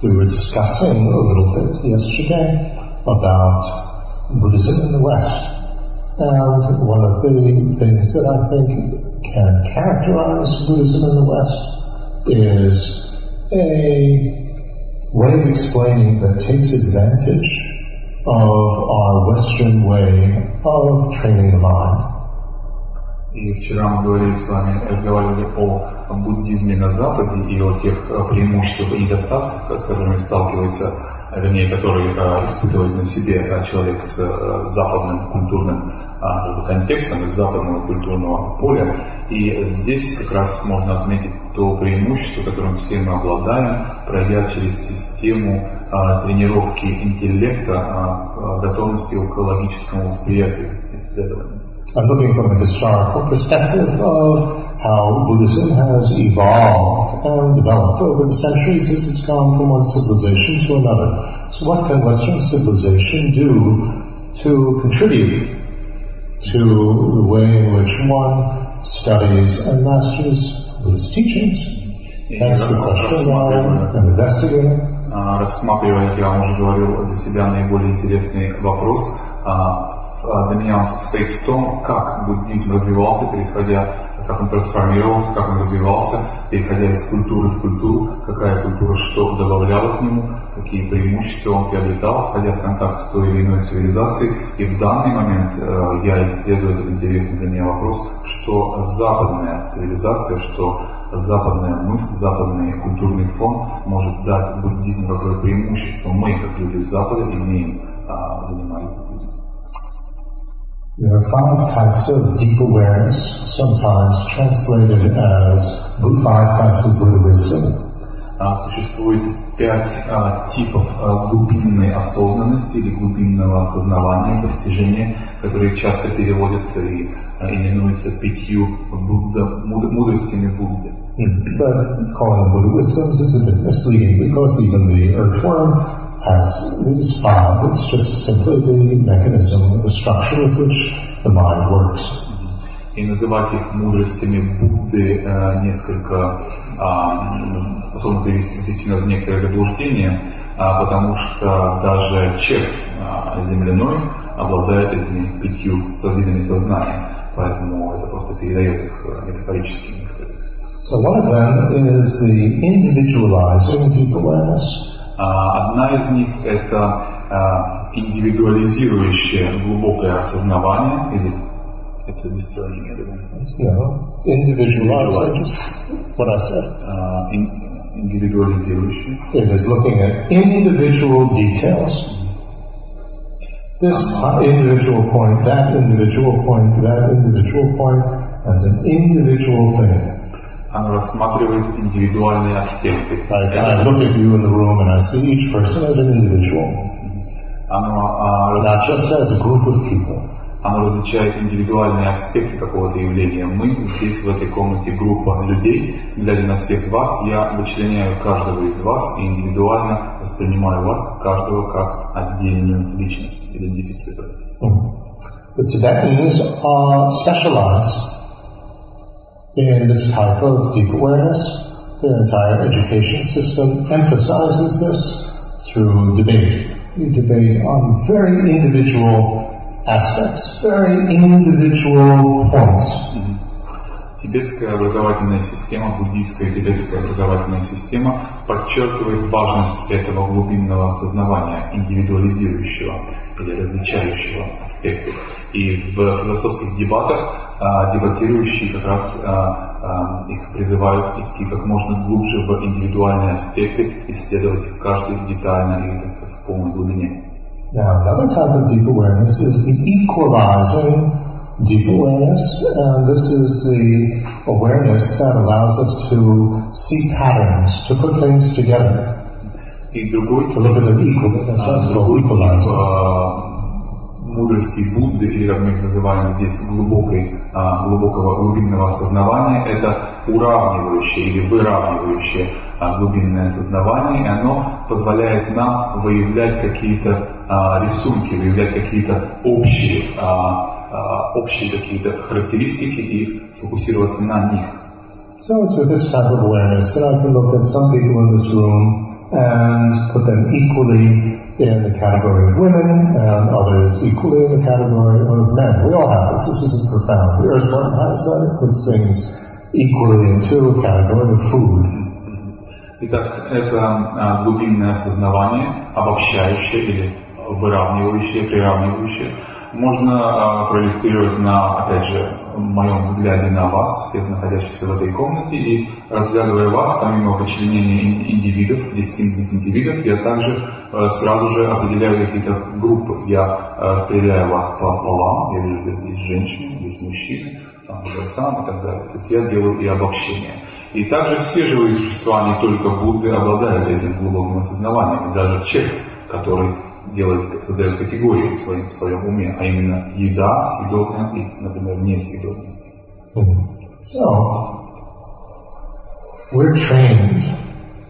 We were discussing a little bit yesterday about Buddhism in the West. And one of the things that I think can characterize Buddhism in the West is a way of explaining that takes advantage of our Western way of training the mind. И вчера мы говорили с вами, разговаривали о буддизме на Западе и о тех э, преимуществах и недостатках, с которыми сталкивается, э, вернее, которые э, испытывает на себе э, человек с э, западным культурным бы контекстом, из западного культурного поля. И здесь как раз можно отметить то преимущество, которым все мы обладаем, пройдя через систему а, тренировки интеллекта, а, готовности к логическому восприятию исследований. I'm looking from a historical perspective of how Buddhism has evolved and developed over the centuries as it's gone from one civilization to another. So what can Western civilization do to contribute to the way in which one studies and masters Buddhist teachings? That's the question I'm investigating. Рассматривая, я уже говорил, для себя наиболее интересный вопрос, для меня он состоит в том, как буддизм развивался, переходя, как он трансформировался, как он развивался, переходя из культуры в культуру, какая культура что добавляла к нему, какие преимущества он приобретал, входя в контакт с той или иной цивилизацией. И в данный момент э, я исследую этот интересный для меня вопрос, что западная цивилизация, что западная мысль, западный культурный фон может дать буддизму какое преимущество мы, как люди Запада, имеем, занимая буддизм. There are five types of deep awareness, sometimes translated as five types of Buddha wisdom. Существует пять а, типов а, глубинной осознанности или глубинного осознавания, постижения, которые часто переводятся и а, именуются пятью Будда, мудростями Будды. But calling them Buddha wisdoms is a bit misleading because even the earthworm has these five. It's just simply the mechanism, the structure with which the mind works. И называть их мудростями Будды э, несколько э, способно привести, нас в некоторое заблуждение, э, потому что даже червь э, земляной обладает этими пятью видами сознания, поэтому это просто передает их метафорически некоторые. So one of them is the individualizing deep awareness. Одна из них это индивидуализирующее глубокое осознавание или it's a discerning, I don't know. No, individualizing. What I said. Uh, in, individualizирующее. It is looking at individual details. This individual point, that individual point, that individual point as an individual thing. Оно рассматривает индивидуальные аспекты. Like I look at you in the room and I see each person as an individual. Оно, Not just as a group of people. Оно различает индивидуальные аспекты какого-то явления. Мы здесь, в этой комнате, группа людей, глядя на всех вас, я вычленяю каждого из вас и индивидуально воспринимаю вас, каждого, как отдельную личность, идентифицирую. Mm-hmm. The Tibetans are specialized in this type of deep awareness. Their entire education system emphasizes this through debate. You debate on very individual aspects, very individual points. Тибетская образовательная система, буддийская тибетская образовательная система подчеркивает важность этого глубинного осознавания, индивидуализирующего или различающего аспекты. И в философских дебатах а, дебатирующие как раз а, а, их призывают идти как можно глубже в индивидуальные аспекты, исследовать каждый детально и в полной глубине. Now, another type of deep awareness is the equalizing deep awareness, and this is the awareness that allows us to see patterns, to put things together. И другой, to look at them equally, that's called equalizing. Мудрости Будды, или как мы их называем здесь, глубокой, а, глубокого глубинного осознавания, это уравнивающее или выравнивающее а, глубинное осознавание, и оно позволяет нам выявлять какие-то а, рисунки, выявлять какие-то общие, общие какие-то характеристики и фокусироваться на них. So it's with this type of awareness that I can look at some people in this room and put them equally in the category of women and others equally in the category of men. We all have this. This isn't profound. The Earthworm has that. It puts things equally into a category of food. Итак, это а, глубинное осознавание, обобщающее или выравнивающее, приравнивающее, можно а, проиллюстрировать на, опять же, моем взгляде на вас, всех находящихся в этой комнате, и разглядывая вас, помимо вычленения индивидов, дистинктных индивидов, я также э, сразу же определяю какие-то группы. Я э, распределяю вас по полам, я вижу, есть женщины, есть мужчины, там, возрастам и так далее. То есть я делаю и обобщение. И также все живые существа, не только Будды, обладают этим глубоким осознаванием. И даже человек, который делает, создает категории в своем, в своем уме, а именно еда съедобная и, например, несъедобная. So, we're trained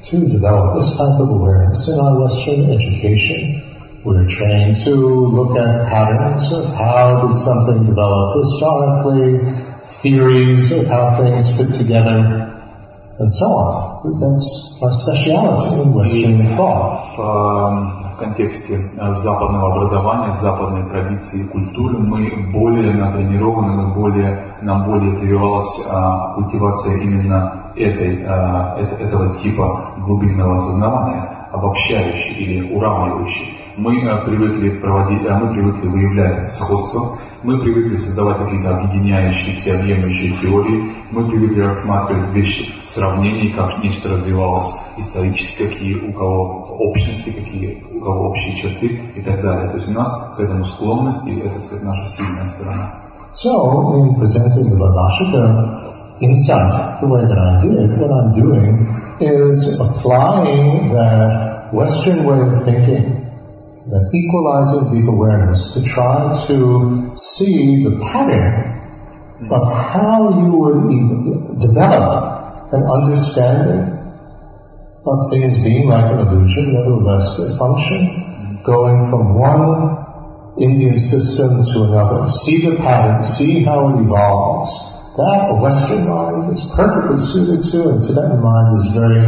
to develop this type of awareness in our Western education. We're trained to look at patterns of how did something develop historically, theories of how things fit together, and so on. That's our speciality in Western thought. в контексте э, западного образования, западной традиции и культуры мы более натренированы, мы более, нам более прививалась а, культивация именно этой, а, этого типа глубинного осознавания, обобщающий или уравнивающий. Мы привыкли проводить, а, мы привыкли выявлять сходство, мы привыкли создавать какие-то объединяющие, всеобъемлющие теории, мы привыкли рассматривать вещи в сравнении, как нечто развивалось исторически, какие у кого общности, какие у кого общие черты и так далее. То есть у нас к этому склонность, и это наша сильная сторона. So, in presenting the Vibhashika insight, the way that I did, what I'm doing is applying that Western way of thinking that equalizing deep awareness to try to see the pattern of how you would develop an understanding of things being like an illusion, nevertheless they function, going from one Indian system to another. See the pattern, see how it evolves. That a Western mind is perfectly suited to, and Tibetan mind is very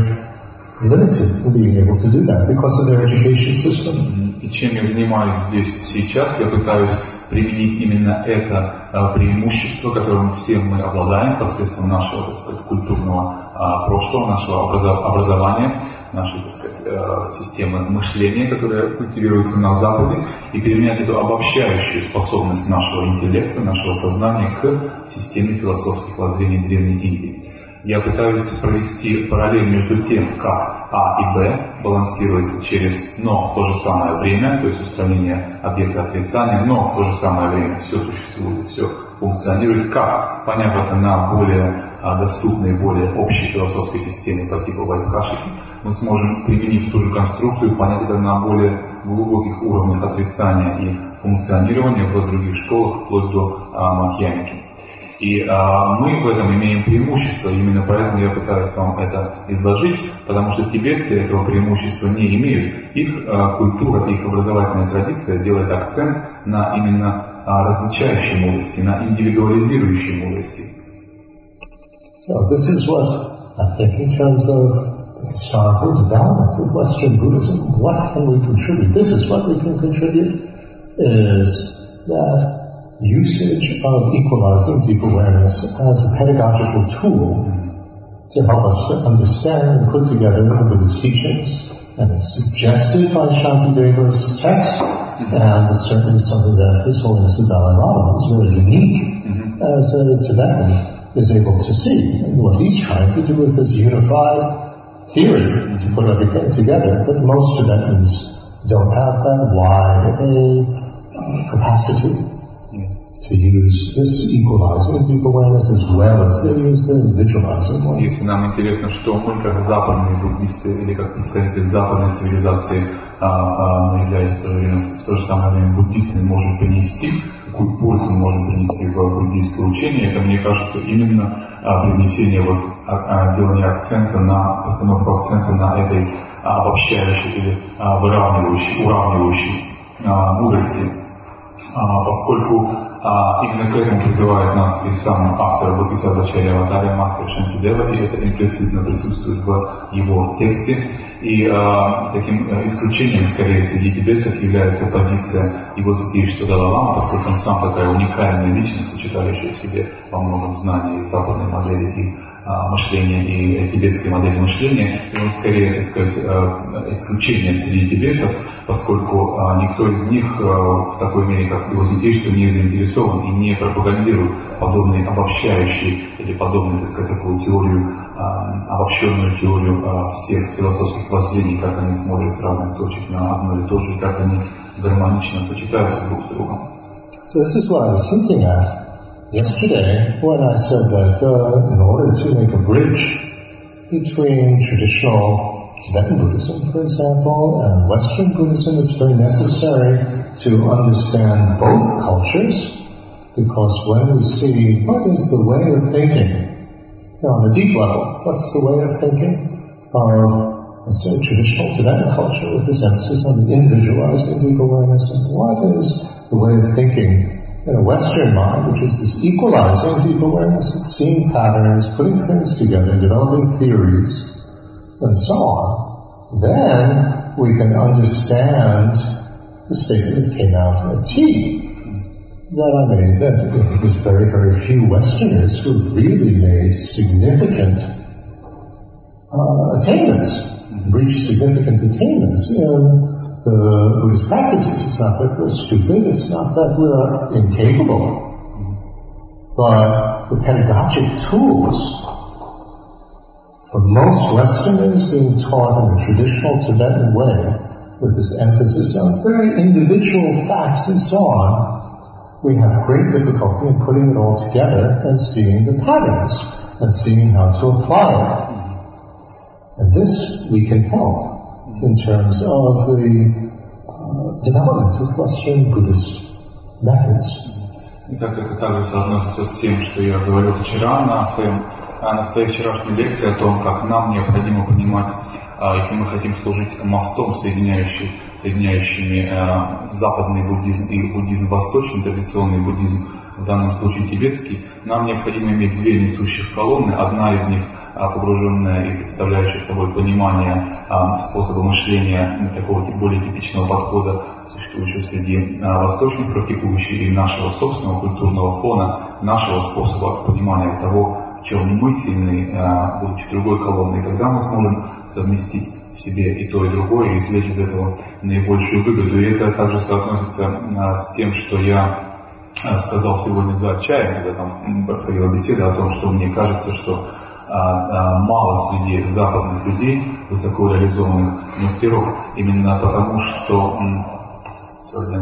limited in being able to do that because of their education system. И чем я занимаюсь здесь сейчас, я пытаюсь применить именно это э, преимущество, которым все мы обладаем посредством нашего, так сказать, культурного э, прошлого, нашего образования, нашей, так сказать, э, системы мышления, которая культивируется на Западе, и применять эту обобщающую способность нашего интеллекта, нашего сознания к системе философских воззрений Древней Индии. Я пытаюсь провести параллель между тем, как А и Б балансируются через но в то же самое время, то есть устранение объекта отрицания, но в то же самое время все существует, все функционирует, как, поняв это на более а, доступной, более общей философской системе по типу Вайкашики, мы сможем применить ту же конструкцию, понять это на более глубоких уровнях отрицания и функционирования в других школах, вплоть до а, Макьяники. И а, мы в этом имеем преимущество, именно поэтому я пытаюсь вам это изложить, потому что тибетцы этого преимущества не имеют. Их а, культура, их образовательная традиция делает акцент на именно а, различающей мудрости, на индивидуализирующей мудрости. So this is what I think in terms of historical development of Western Buddhism, what can we contribute? This is what we can contribute, is that usage of equalizing deep awareness as a pedagogical tool to help us to understand and put together the Buddha's teachings. And it's suggested by Shantideva's text, and it's certainly something that His Holiness the Dalai Lama is very unique mm-hmm. as a Tibetan is able to see. And what he's trying to do with this unified theory to put everything together, but most Tibetans don't have that wide a capacity to use this equalizing deep awareness as well as they use the visualizing one. Если нам интересно, что мы как западные буддисты или как представители западной цивилизации, а, а, мы являясь в то, время, в то же самое время буддистами, можем принести, какую пользу мы можем принести буддийское учение, это, мне кажется, именно а, привнесение, вот, а, а, делание акцента на, постановку акцента на этой обобщающей или выравнивающей, уравнивающей мудрости, поскольку а, именно к этому призывает нас и сам автор Бхакисада Чарья Аватария Мастер Шантидева, и это имплицитно присутствует в его тексте. И а, таким э, исключением, скорее, среди тибетцев является позиция его святейшества Далалама, поскольку он сам такая уникальная личность, сочетающая в себе во многом знания и западной модели, и мышления и тибетской модели мышления, и он скорее, так сказать, э, исключение среди тибетцев, поскольку а, никто из них э, в такой мере, как его святейшество, не заинтересован и не пропагандирует подобные обобщающие или подобную, так сказать, такую теорию, а, обобщенную теорию всех философских воззрений, как они смотрят с разных точек на одно и то же, как они гармонично сочетаются друг с другом. So this is what I was hinting at. Yesterday when I said that uh, in order to make a bridge between traditional Tibetan Buddhism, for example, and Western Buddhism, it's very necessary to understand both cultures because when we see what is the way of thinking, you know, on a deep level, what's the way of thinking of, let's say, traditional Tibetan culture with this emphasis on the individualizing deep awareness, and what is the way of thinking in a Western mind, which is this equalizing deep awareness, seeing patterns, putting things together, developing theories, and so on, then we can understand the statement that came out a T. That I made that there's very, very few Westerners who really made significant uh, attainments, reached significant attainments in the Buddhist practices. It's not that we're stupid, it's not that we're incapable, but the pedagogic tools for most Westerners being taught in the traditional Tibetan way, with this emphasis on very individual facts and so on, we have great difficulty in putting it all together and seeing the patterns and seeing how to apply it. And this we can help in terms of the uh, development of Western Buddhist methods. Итак, это также соотносится с тем, что я говорил вчера на своем на своей вчерашней лекции о том, как нам необходимо понимать, если мы хотим служить мостом, соединяющим, соединяющими западный буддизм и буддизм восточный, традиционный буддизм, в данном случае тибетский, нам необходимо иметь две несущих колонны. Одна из них погруженная и представляющая собой понимание способа мышления такого более типичного подхода, существующего среди восточных практикующих и нашего собственного культурного фона, нашего способа понимания того, в чем мы сильны, будучи другой колонной, тогда мы сможем совместить в себе и то, и другое, и извлечь из этого наибольшую выгоду. И это также соотносится с тем, что я сказал сегодня за чаем, когда там проходила беседа о том, что мне кажется, что мало среди западных людей высоко реализованных мастеров, именно потому что... Sorry,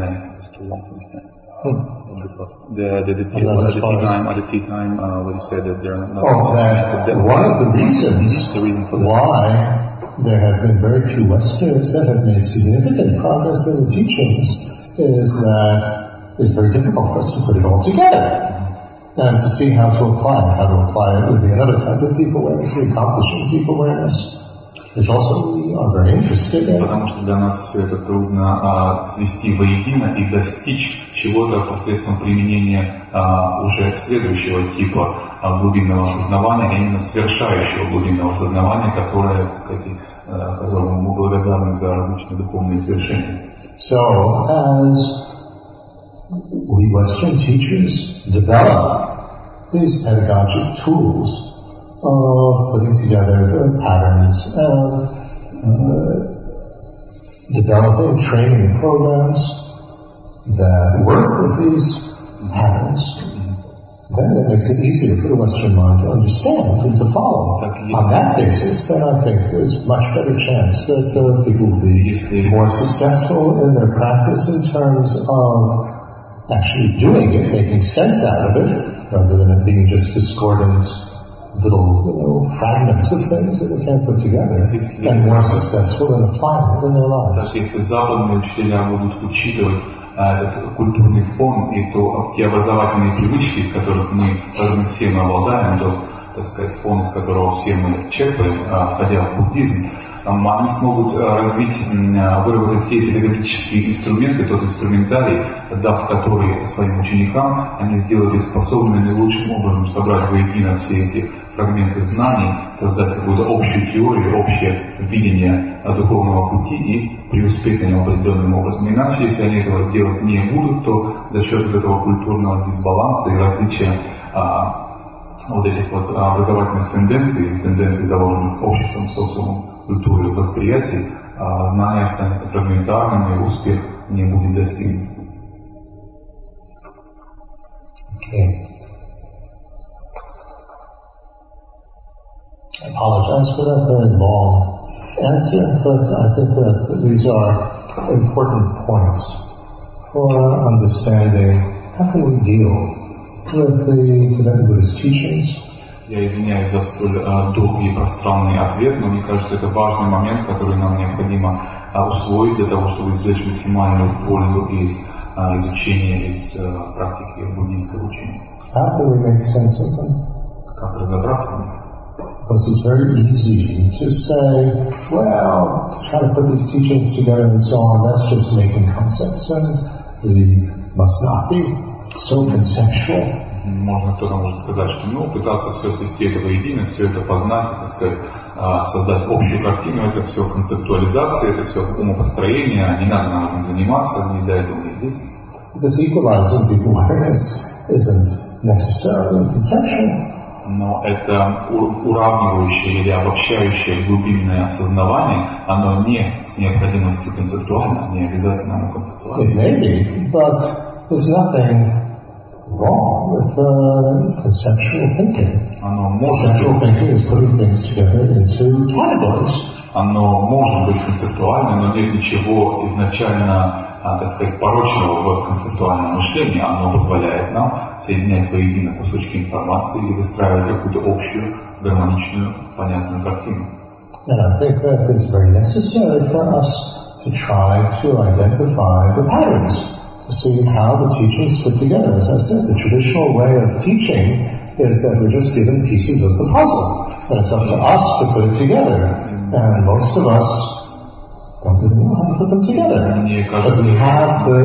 the, the, the, the, the tea time, at the tea time, uh, when you said that they're not. Oh, that, that one of the reasons the reason for that. why there have been very few Westerners that have made significant progress in the teachings is that it's very difficult for us to put it all together. And to see how to apply it, how to apply it would be another type of deep awareness, the accomplishing deep awareness. Which also we are very interested in. Потому что для нас все это трудно а, свести воедино и достичь чего-то посредством применения а, уже следующего типа а, глубинного осознавания, а именно совершающего глубинного осознавания, которое, так сказать, а, которому мы благодарны за различные духовные совершения. So, as we Western teachers develop these pedagogic tools of putting together the patterns and uh, developing training programs that work with these patterns, then it makes it easier for the Western mind to understand and to follow. On that basis, then I think there's much better chance that uh, people will be more successful in their practice in terms of actually doing it, making sense out of it, rather than it being just discordant little you know, fragments of things that we can't put together and more successful in applying it in their lives. Так, если западные учителя будут учитывать этот культурный фон и то, те образовательные привычки, из которых мы, которыми все мы обладаем, то, так сказать, фон, из которого все мы черпаем, входя в буддизм, они смогут развить, выработать те педагогические инструменты, тот инструментарий, дав который своим ученикам, они сделают их способными наилучшим образом собрать воедино все эти фрагменты знаний, создать какую-то общую теорию, общее видение духовного пути и преуспеть на нем определенным образом. Иначе, если они этого делать не будут, то за счет вот этого культурного дисбаланса и различия а, вот этих вот образовательных тенденций, тенденций, заложенных обществом, социумом, культурой, восприятий, а, знание останется фрагментарным и успех не будет достигнут. Okay. I apologize for that very long answer, but I think that these are important points for understanding how can we deal with the Tibetan Buddhist teachings Я извиняюсь за столь э, долгий и пространный ответ, но мне кажется, это важный момент, который нам необходимо э, усвоить для того, чтобы извлечь максимальную пользу из э, изучения, из э, практики буддийского учения. How can we make sense of them? Как разобраться в них? Because it's very easy to say, well, to try to put these teachings together and so on, that's just making concepts, and we must not be so conceptual. Можно кто-то может сказать, что ну, пытаться все свести это воедино, все это познать, так сказать, а, создать общую картину, это все концептуализация, это все умопостроение, не надо нам заниматься, не для этого не здесь. This equalizing deep awareness isn't necessarily conceptual. Но это уравнивающее или обобщающее глубинное осознавание, оно не с необходимостью концептуально, не обязательно оно It концептуально. may be, but there's nothing wrong with uh, conceptual thinking. Оно может Conceptual быть thinking is putting things together into categories. Оно может быть концептуальным, но нет ничего изначально, а, так сказать, порочного в концептуальном мышлении. Оно позволяет нам соединять воедино кусочки информации и выстраивать какую-то общую, гармоничную, понятную картину. And I think that it's very necessary for us to try to identify the patterns, seeing how the teachings fit put together. As I said, the traditional way of teaching is that we're just given pieces of the puzzle, and it's up to us to put it together. And most of us don't really know how to put them together. But we have the,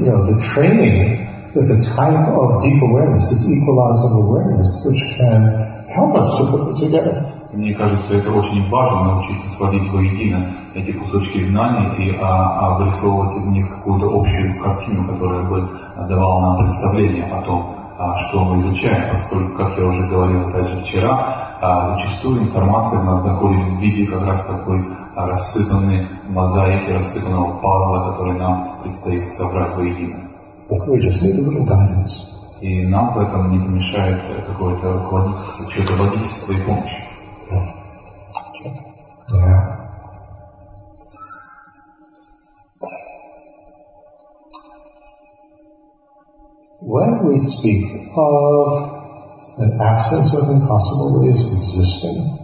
you know, the training with the type of deep awareness, this equalizing awareness, which can help us to put them together. Мне кажется, это очень важно научиться сводить воедино эти кусочки знаний и а, обрисовывать из них какую-то общую картину, которая бы давала нам представление о том, а, что мы изучаем, поскольку, как я уже говорил опять же вчера, а, зачастую информация в нас доходит в виде как раз такой а, рассыпанной мозаики, рассыпанного пазла, который нам предстоит собрать воедино. И нам в этом не помешает какое-то руководительство, чье-то водительство и помощь. When we speak of an absence of impossible ways of existing,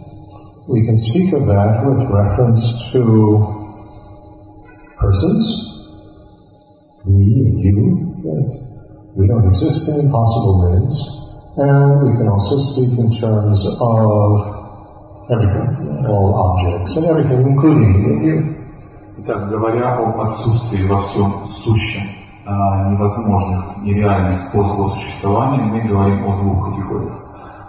we can speak of that with reference to persons, me and you, that we don't exist in impossible ways, and we can also speak in terms of everything, all objects and everything, including you. Итак, говоря об отсутствии во всем сущем невозможных, нереальных способов существования, мы говорим о двух категориях.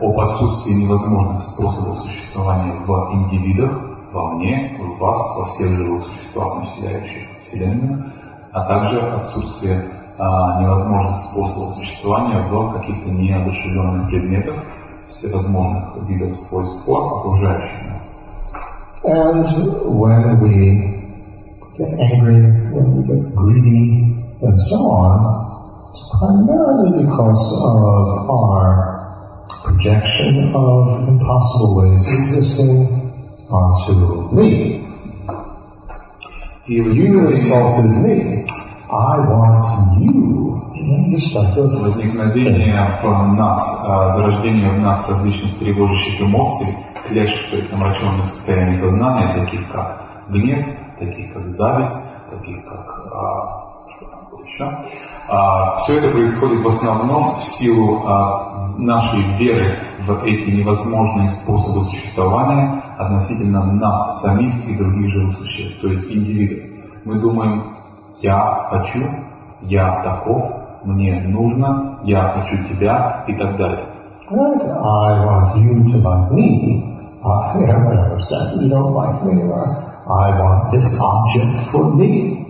Об отсутствии невозможных способов существования в индивидах, во мне, в вас, во всех живых существах, населяющих Вселенную, а также отсутствие невозможных способов существования в каких-то неодушевленных предметах, всевозможных видов свойств форм, окружающих нас. And when we get angry, when we get greedy, and so on, it's primarily because of our projection of impossible ways of existing onto me. И You возникновение- insulted me. I want you. Type of возникновение в нас, зарождение в нас различных тревожащих эмоций, клеш, то есть омраченных состояний сознания, таких как гнев, таких как зависть, таких как а, еще. А, все это происходит в основном в силу а, нашей веры в эти невозможные способы существования относительно нас самих и других живых существ, то есть индивидов. Мы думаем, я хочу, я таков, мне нужно, я хочу тебя и так далее. Right? I want you to like me. I am I'm upset. You don't like me. Or I want this object for me.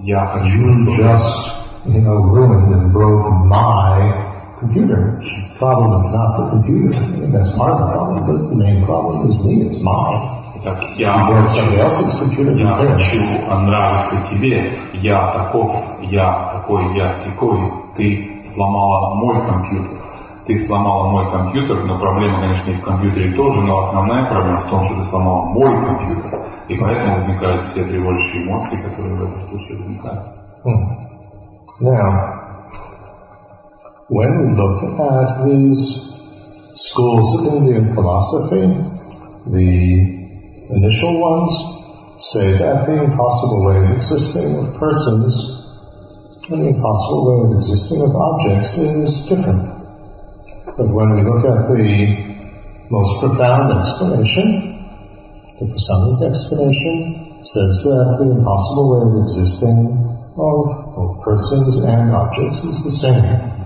Я хочу, You just, you know, ruined and broke my computer. Problem is not the computer. That's part of the problem, but the main problem is me. It's mine. Так, я computer. Я хочу нравиться тебе, я таков, я такой, я сякой, ты сломала мой компьютер. Ты сломала мой компьютер, но проблема, конечно, и в компьютере тоже, но основная проблема в том, что ты сломала мой компьютер. И поэтому возникают все тревожащие эмоции, которые в этом случае возникают. Hmm. Now, when we look at these schools of Indian philosophy, the initial ones say that the impossible way of existing of persons and the impossible way of existing of objects is different. But when we look at the most profound explanation, the Prasangik explanation says that the impossible way of existing of both persons and objects is the same.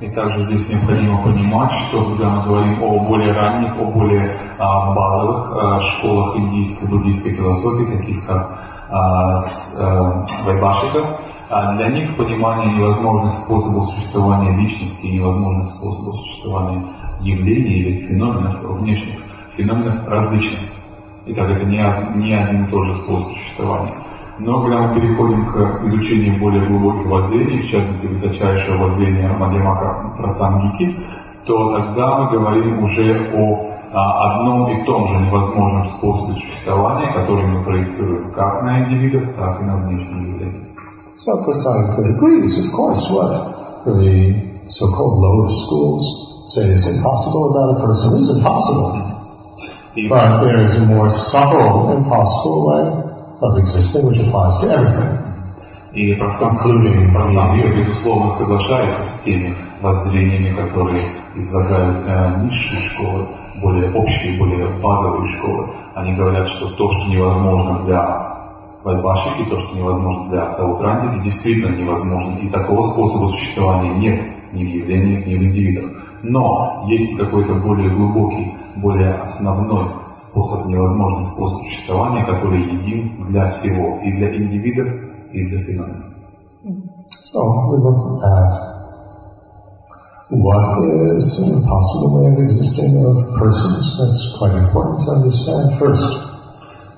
И также здесь необходимо понимать, что когда мы говорим о более ранних, о более а, базовых а, школах индийской, буддийской философии, таких как а, с, а, Вайбашика, а для них понимание невозможных способов существования личности и невозможных способов существования явлений или феноменов, внешних феноменов различно. Итак, это не, не один и тот же способ существования. Но когда мы переходим к изучению более глубоких воззрений, в частности высочайшего воззрения Мадьямака Прасангики, то тогда мы говорим уже о а, одном и том же невозможном способе существования, который мы проецируем как на индивидов, так и на внешние явления. So Prasangika agrees, of course, what the so-called lower schools say is impossible about a person is impossible. But there is a more subtle, impossible way of existing which applies to everything. И including Прасангика, безусловно, соглашается с теми воззрениями, которые излагают э, низшие школы, более общие, более базовые школы. Они говорят, что то, что невозможно для Вайбашики, то, что невозможно для Саутрандики, действительно невозможно. И такого способа существования нет ни в явлениях, ни в индивидах. Но есть какой-то более глубокий, более основной способ, невозможный способ существования, который един для всего, и для индивидов, и для феноменов. So we look at what is an impossible way of existing of persons. That's quite important to understand first.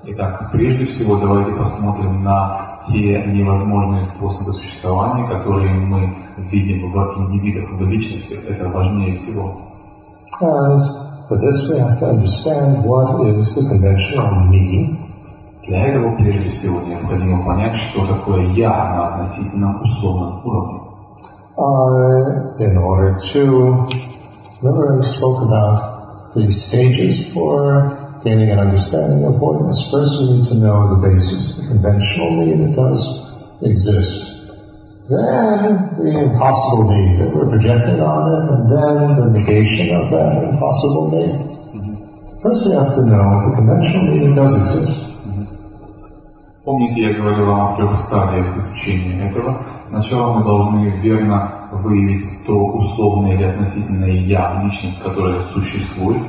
Итак, прежде всего давайте посмотрим на те невозможные способы существования, которые мы видим в индивидах, в личностях. Это важнее всего. And for this we have to understand what is the conventional me. Для этого прежде всего необходимо понять, что такое «я» на относительном условном уровне. Uh, in order to, remember I spoke about the stages for gaining an understanding of holiness. First we need to know the basis, the conventional me that does exist. Then the impossible me that we're projecting on it, and then the negation of that impossible me. First we have to know the conventional me that does exist. Помните, я говорил вам о трех стадиях изучения этого. Сначала мы должны верно выявить то условное или относительное «я», личность, которая существует.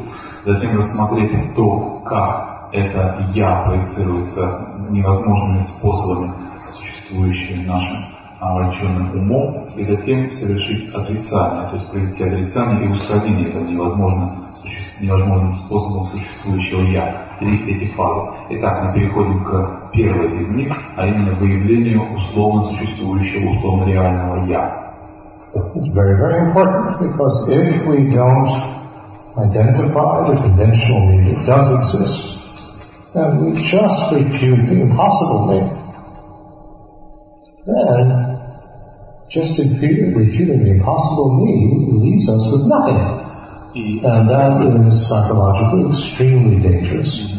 Затем рассмотреть то, как это «я» проецируется невозможными способами, существующими нашим омраченным умом, и затем совершить отрицание, то есть провести отрицание и устранение этого невозможно, невозможным способом существующего «я». Три эти фазы. Итак, мы переходим к первой из них, а именно выявлению условно существующего, условно реального «я». It's very, very important because if we don't identify the conventional me that does exist, then we just refute the impossible me. Then, just refuting the impossible me leaves us with nothing. And that is psychologically extremely dangerous.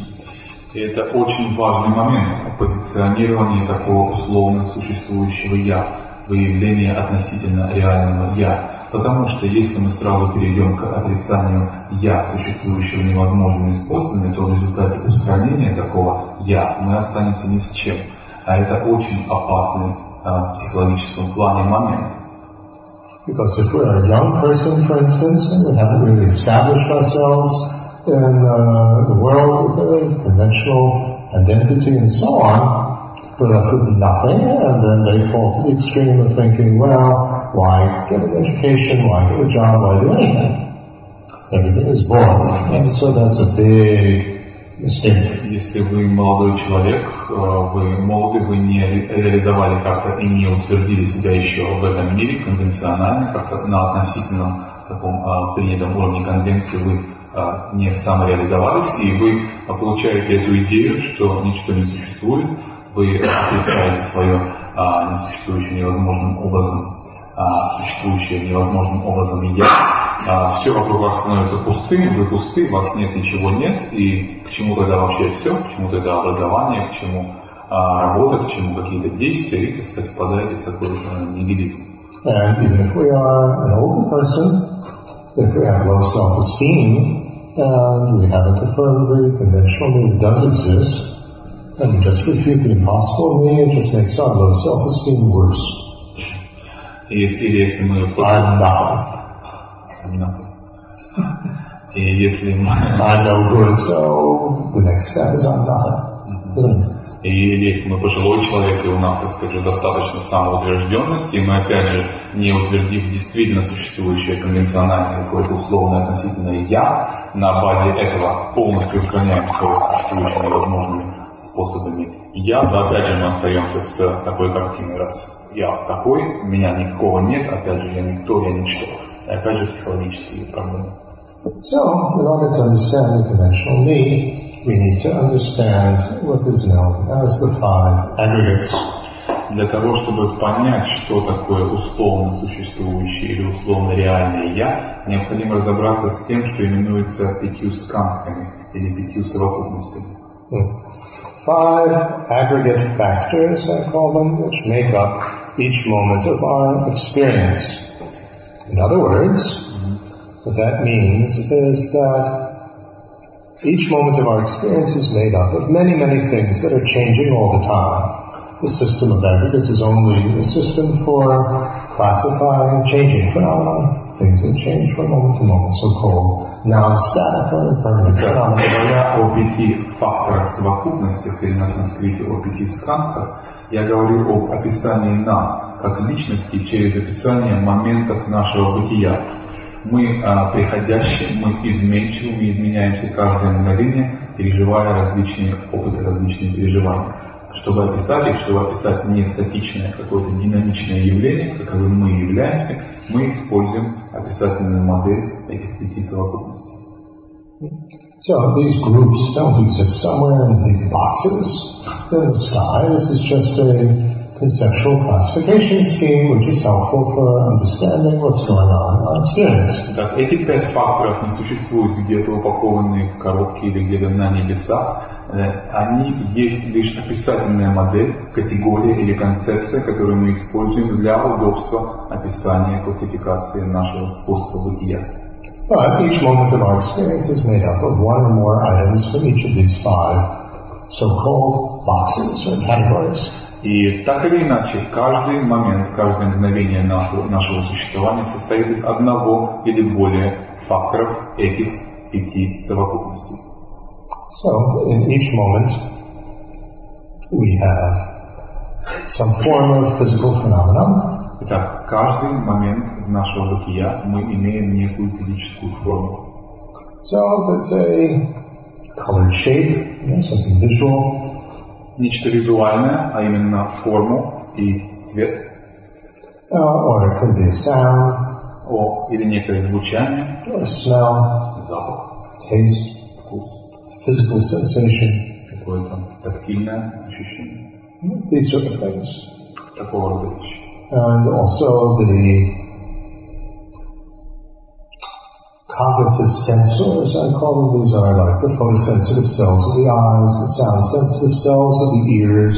И это очень важный момент позиционирования такого условно существующего «я», выявления относительно реального «я». Потому что если мы сразу перейдем к отрицанию «я», существующего невозможными способами, то в результате устранения такого «я» мы останемся ни с чем. А это очень опасный а, в психологическом плане момент. Because if we're a young person, for instance, and we haven't really established ourselves in uh, the world with a conventional identity and so on, we're left with nothing, and then they fall to the extreme of thinking, well, why get an education, why get a job, why do anything? Everything is boring. And so that's a big mistake. Если вы молодой человек, вы молоды, вы не реализовали как-то и не утвердили себя еще в этом мире конвенционально, как-то на относительном таком принятом уровне конвенции вы не самореализовались, и вы получаете эту идею, что ничто не существует, вы отрицаете свое несуществующее невозможным образом а, существующее невозможным образом я, а, все вокруг вас становится пустым, вы пусты, вас нет, ничего нет, и к чему тогда вообще все, к чему тогда образование, к чему а, работа, к чему какие-то действия, и, кстати, впадаете в такой а, нигилизм. And even if we are an older person, if we have low self-esteem, and we have it affirmatively, conventionally, it does exist, and we just refute the impossible me, it just makes our low self-esteem worse. И если, если мы... Nothing. И если мы... No good, so the next step is it? И если мы пожилой человек, и у нас, так сказать, достаточно самоутвержденности, и мы, опять же, не утвердив действительно существующее конвенциональное какое-то условное относительное «я», на базе этого полностью устраняем свойства существующими невозможными способами «я», да, опять же, мы остаемся с такой картиной, раз я такой, меня никакого нет, опять же, я никто, я ничто. И опять же, психологические проблемы. So, in order to understand the conventional me, we need to understand what is known as the five aggregates. Для того, чтобы понять, что такое условно существующее или условно реальное «я», необходимо разобраться с тем, что именуется пятью сканками или пятью совокупностями. Five aggregate factors, I call them, which make up each moment of our experience. In other words, what that means is that each moment of our experience is made up of many, many things that are changing all the time. The system of aggregates is only a system for classifying changing phenomena. Things that change from moment to moment, so-called non-static or impermanent phenomena. Говоря о пяти факторах совокупностях или на санскрите о пяти сканках, я говорю об описании нас как личности через описание моментов нашего бытия. Мы а, приходящие, мы изменчивы, мы изменяемся каждое мгновение, переживая различные опыты, различные переживания. Чтобы описать их, чтобы описать не статичное, какое-то динамичное явление, каковым мы являемся, мы используем описательную модель этих пяти совокупностей. So these groups don't exist somewhere in big boxes the sky. This is just a conceptual classification scheme which is helpful for understanding what's going on experience. Так, эти пять факторов не существуют где-то упакованные в коробке или где-то на небесах. Э, Они есть лишь описательная модель, категория или концепция, которую мы используем для удобства описания классификации нашего способа бытия. But each moment of our experience is made up of one or more items from each of these five so-called boxes or categories. И так или иначе, каждый момент, каждое мгновение нашего, нашего существования состоит из одного или более факторов этих пяти совокупностей. So in each moment we have some form of physical phenomenon Итак, каждый момент нашего бытия мы имеем некую физическую форму. So let's say colored shape, you know, something visual, Нечто визуальное, а именно форму и цвет, uh, or it could be a sound, о, или некое звучание, or a smell, запах, taste, вкус, physical sensation, какое-то тактильное ощущение. these sort of things. Такого рода вещи. And also the cognitive sensors, I call them. These are like the photosensitive cells of the eyes, the sound sensitive cells of the ears,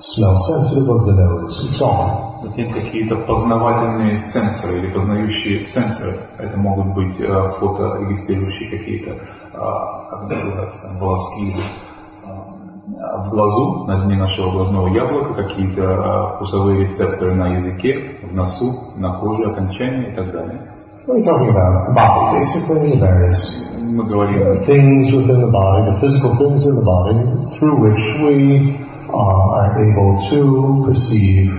smell sensitive of the nose, and so on. Затем какие-то познавательные сенсоры или познающие сенсоры. Это могут быть э, фоторегистрирующие какие-то, э, как это называется, там, волоски или, э, в глазу, на дне нашего глазного яблока, какие-то э, вкусовые рецепторы на языке, в носу, на коже, окончания и так далее. We're talking about the body, basically, the various Мы говорим things within the body, the physical things in the body, through which we uh, are able to perceive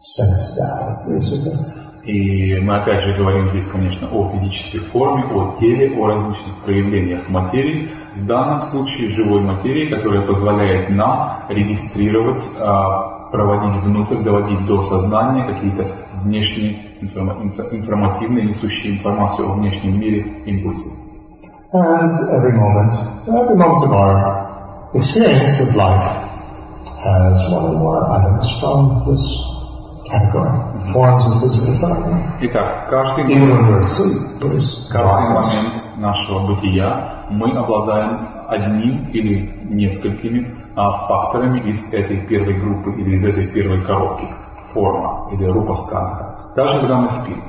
sense data, basically. И мы опять же говорим здесь, конечно, о физической форме, о теле, о различных проявлениях материи. В данном случае живой материи, которая позволяет нам регистрировать, а, проводить внутрь, доводить до сознания какие-то внешние информа- инфо- информативные, несущие информацию о внешнем мире импульсы. And every moment, every moment of our experience of life has one or more items from this Итак, каждый момент, каждый момент нашего бытия мы обладаем одним или несколькими а, факторами из этой первой группы или из этой первой коробки. Форма или рупа сканха. Даже когда мы спим.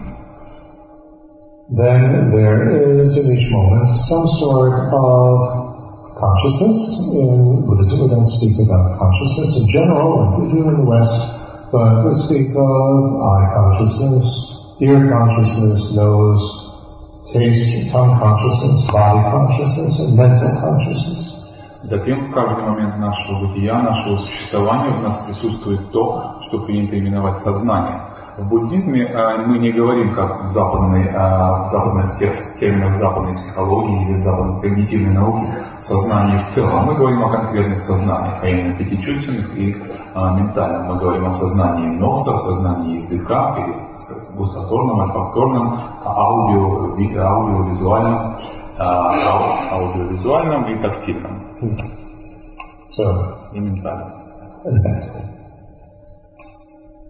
Then there is in each moment some sort of consciousness. In Buddhism, we don't speak about consciousness in general, we do in the West, but we speak of eye consciousness, ear consciousness, nose, taste, tongue consciousness, body consciousness, and mental consciousness. Затем в каждый момент нашего бытия, нашего существования в нас присутствует то, что принято именовать сознание. В буддизме э, мы не говорим, как в, западной, э, в западных терминах западной психологии или западной когнитивной науки сознание в целом. Мы говорим о конкретных сознаниях, а именно пятичувственных и э, ментальном. Мы говорим о сознании носа, сознании языка или сказать, густоторном, ольфакторном, аудио, ви- аудиовизуальном, ау- аудиовизуальном и тактильном. So, И ментальном.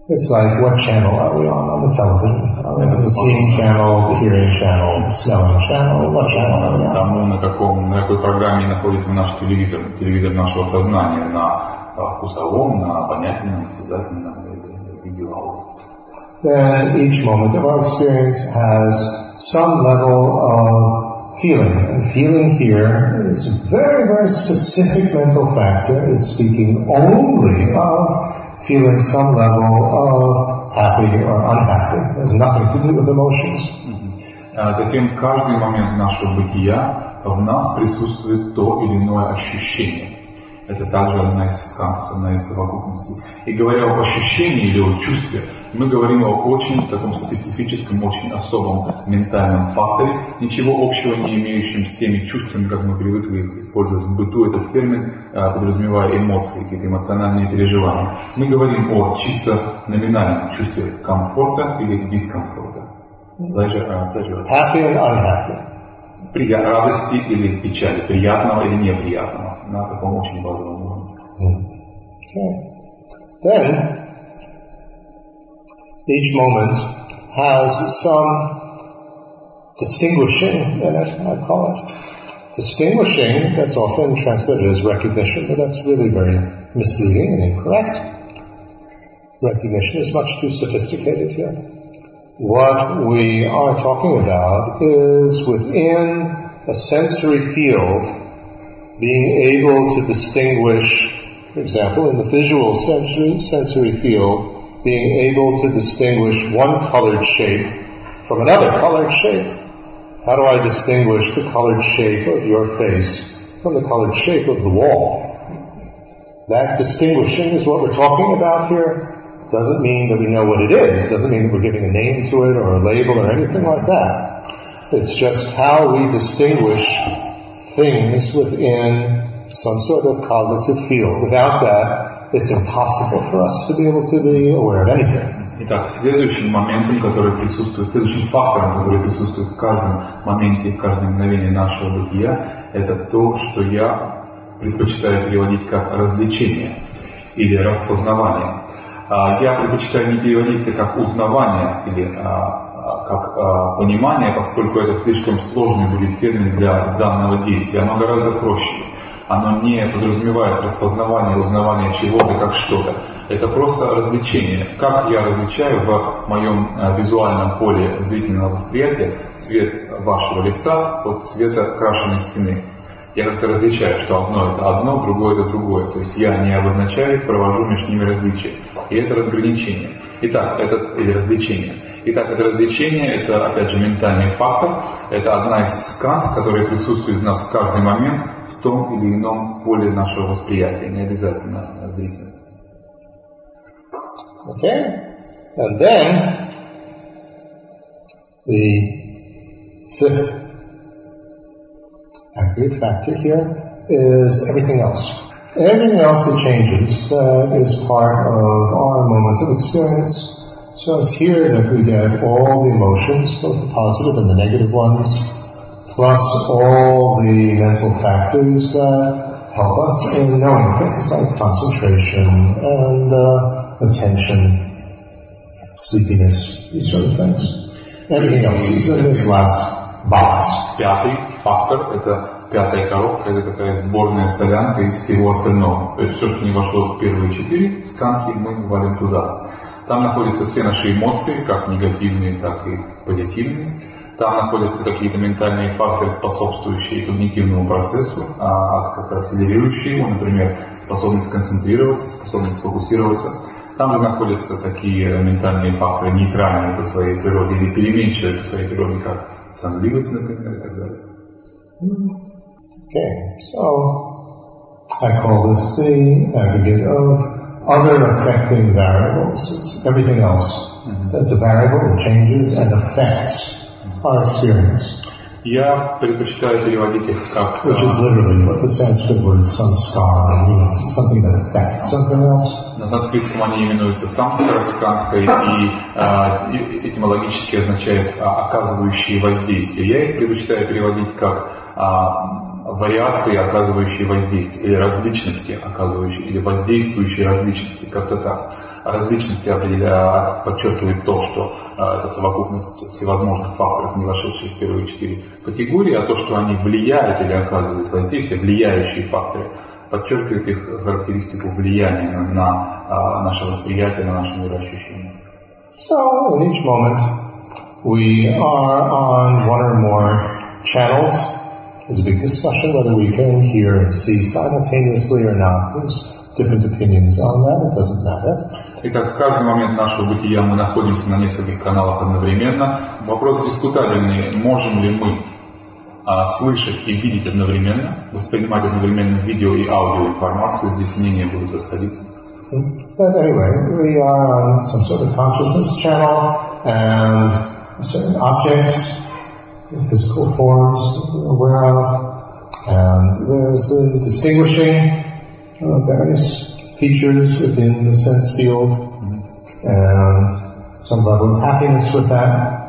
and mental. It's like what channel are we on on the television? Are we on the seeing channel, the hearing channel, the smelling channel? What channel are we on? тому, на, каком, на какой программе находится наш телевизор, телевизор нашего сознания, на а, вкусовом, на обонятельном, осязательном или видеоаудио. then each moment of our experience has some level of feeling. And feeling here is a very, very specific mental factor. It's speaking only of feeling some level of happy or unhappy. It nothing to do with emotions. А Затем каждый момент нашего бытия в нас присутствует то или иное ощущение. Это также одна из сказок, одна из совокупностей. И говоря об ощущении или о чувстве, мы говорим о очень таком специфическом, очень особом ментальном факторе, ничего общего не имеющем с теми чувствами, как мы привыкли использовать в быту этот термин, а, подразумевая эмоции, какие-то эмоциональные переживания. Мы говорим о чисто номинальном чувстве комфорта или дискомфорта. Pleasure, а, pleasure. Happy and unhappy. Прия- радости или печали, приятного или неприятного, на таком очень базовом уровне. Okay. Then, each moment has some distinguishing in it, I call it. Distinguishing, that's often translated as recognition, but that's really very misleading and incorrect. Recognition is much too sophisticated here. What we are talking about is within a sensory field, being able to distinguish, for example, in the visual sensory, sensory field, being able to distinguish one colored shape from another colored shape. How do I distinguish the colored shape of your face from the colored shape of the wall? That distinguishing is what we're talking about here. Doesn't mean that we know what it is. Doesn't mean that we're giving a name to it or a label or anything like that. It's just how we distinguish things within some sort of cognitive field. Without that, it's impossible for us to be able to be aware of anything. Итак, следующим моментом, который присутствует, следующим фактором, который присутствует в каждом моменте, в каждом мгновении нашего бытия, это то, что я предпочитаю переводить как развлечение или распознавание. А, Я предпочитаю не переводить это как узнавание или а, а, как понимание, поскольку это слишком сложный будет термин для данного действия. Оно гораздо проще. Оно не подразумевает распознавание, узнавание чего-то как что-то. Это просто развлечение. Как я различаю в моем э, визуальном поле зрительного восприятия цвет вашего лица от цвета крашеной стены. Я как-то различаю, что одно это одно, другое это другое. То есть я не обозначаю провожу между ними различия. И это разграничение. Итак, это или развлечение. Итак, это развлечение, это опять же ментальный фактор, это одна из скант, которая присутствует в нас в каждый момент том или ином поле нашего восприятия, не обязательно зрительно. Okay? And then, the fifth accurate factor here is everything else. Everything else that changes that is part of our moment of experience. So it's here that we get all the emotions, both the positive and the negative ones, plus all the mental factors that help us in knowing things like concentration and uh, attention sleepiness, these sort of things. Everything else is in this last box. Пятый фактор – это пятая коробка, это такая сборная солянка из всего остального. То есть все, что не вошло в первые четыре сканки, мы валим туда. Там находятся все наши эмоции, как негативные, так и позитивные. Там находятся какие-то ментальные факторы, способствующие когнитивному процессу, а как-то акселерирующие его, например, способность концентрироваться, способность сфокусироваться. Там же находятся такие ментальные факторы нейтральные по своей природе или переменчивые по своей природе, как сонливость, например, и так далее. Okay, so I call this the aggregate of other affecting variables. It's everything else that's a variable that changes and affects our experience. Я предпочитаю переводить их как Which is literally what the Sanskrit word samskara means. Something that affects something else. на санскритском они именуются самскара, сканхой и а, и- этимологически означает а, оказывающие воздействие. Я их предпочитаю переводить как вариации, оказывающие воздействие, или различности, оказывающие, или воздействующие различности, как-то так. А Различности определя- подчеркивает то, что а, это совокупность всевозможных факторов, не вошедших в первые четыре категории, а то, что они влияют или оказывают воздействие, влияющие факторы, подчеркивает их характеристику влияния на, на, а, наше восприятие, на наше мироощущение. So in each moment, we are on one or more channels. There's a big discussion whether we can hear and see simultaneously or not. There's different opinions on that. It doesn't matter. Итак, в каждый момент нашего бытия мы находимся на нескольких каналах одновременно. Вопрос дискутабельный, можем ли мы а, слышать и видеть одновременно, воспринимать одновременно видео и аудио информацию, здесь мнения будут расходиться. But anyway, we are some sort of consciousness channel and certain objects, physical forms aware of, and there's the distinguishing uh, various features within the sense field and some level of happiness with that.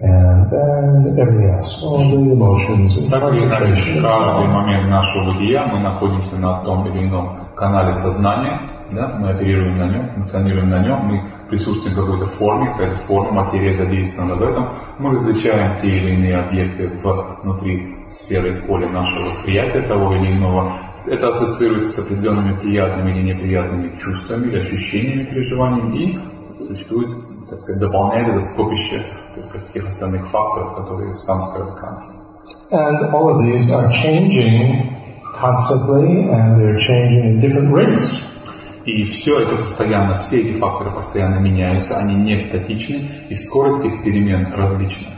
And then everything else, all the emotions and Так или иначе, concentration. в and so каждый момент нашего бытия мы находимся на том или ином канале сознания, да, мы оперируем на нем, функционируем на нем, мы присутствуем в какой-то форме, какая-то форма, материя задействована в этом, мы различаем те или иные объекты внутри сферы поля нашего восприятия того или иного. Это ассоциируется с определенными приятными или неприятными чувствами или ощущениями, переживаниями и существует, так сказать, дополняет это скопище так сказать, всех остальных факторов, которые в самской расканке. And all of these are changing constantly and they're changing at different rates. И все это постоянно, все эти факторы постоянно меняются, они не статичны, и скорость их перемен различна.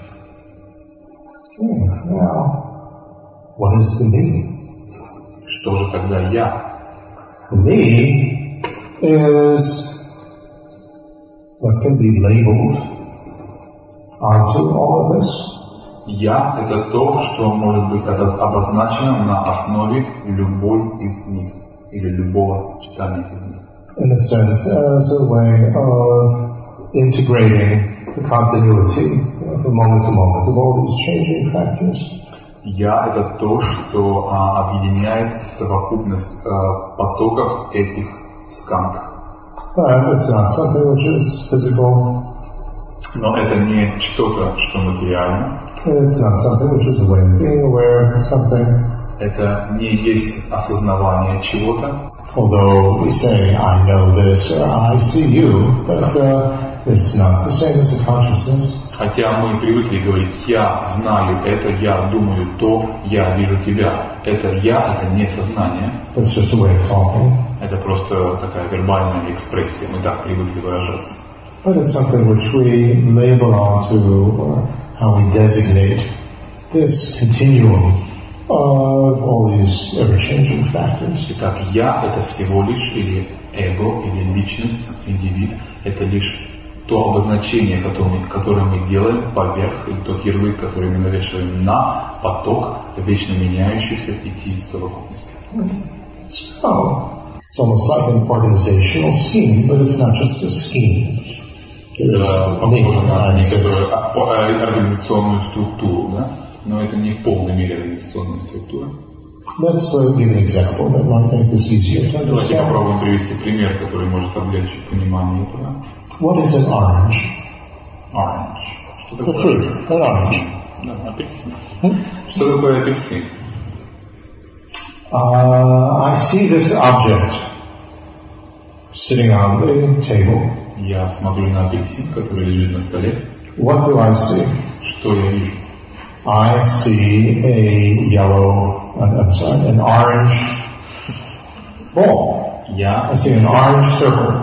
Hmm, Now, what is the me? Что же тогда я? The me is what can be labeled onto all of this. Я – это то, что может быть обо- обозначено на основе любой из них, или любого сочетания из них. in a sense, as a way of integrating the continuity you know, from moment to moment of all these changing factors. Я – это то, что а, объединяет совокупность а, потоков этих скант. But it's not something which is physical. Но это не что-то, что материально, It's not something which is a way of being aware of something. это не есть осознавание чего-то, Although we say, I know this or I see you, but uh, it's not the same as a consciousness. Хотя мы привыкли говорить «я знаю это», «я думаю то», «я вижу тебя». Это «я» — это не сознание, It's just a way of talking. это просто такая вербальная экспрессия, мы так привыкли выражаться. But it's something which we label onto, or how we designate this continuum of all these ever-changing factors. Итак, «я» — это всего лишь, или эго, или личность, индивид, это лишь то обозначение, которое, которое мы делаем поверх, или тот ярлык, который мы навешиваем на поток вечно меняющихся пяти совокупностей. So, it's almost like an organizational scheme, but it's not just a scheme. Похоже на некоторую организационную структуру, да? но это не в полной мере организационная структура. Let's uh, give an example that might make this easier to Давайте попробуем привести пример, который может облегчить понимание этого. What is an orange? Orange. Что The такое? fruit, an orange. Да, апельсин. Hmm? Что такое апельсин? Uh, I see this object sitting on the table. Я смотрю на апельсин, который лежит на столе. What do I see? Что я вижу? I see a yellow, uh, I'm sorry, an orange ball. Я, I see an orange circle.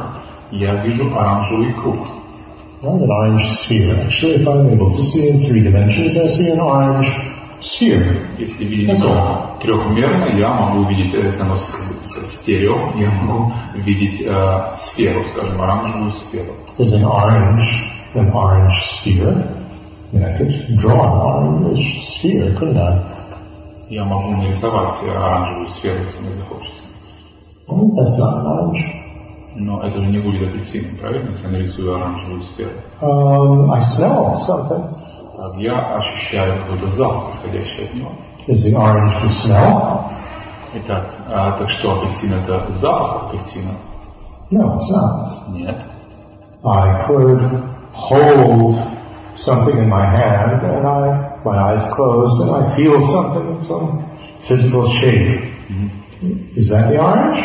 я вижу оранжевый круг. Not an orange sphere. Actually, if I'm able to see in three dimensions, I see an orange sphere. Если видеть его трехмерно, я могу видеть э, само с- с- стерео, я могу видеть э, сферу, скажем, оранжевую сферу. Is an orange an orange sphere? I mean, I could draw an orange sphere, couldn't I? Я могу нарисовать оранжевую сферу, если мне захочется. Well, that's not an orange. Но это же не будет апельсином, правильно, если я нарисую оранжевую сферу? Um, I smell something. Так, я ощущаю какой-то запах, исходящий от него. Is the orange the smell? Итак, а, так что, апельсин это запах апельсина? No, it's not. Нет. I could hold something in my hand and I, my eyes closed and I feel something, some physical shape. Is that the orange?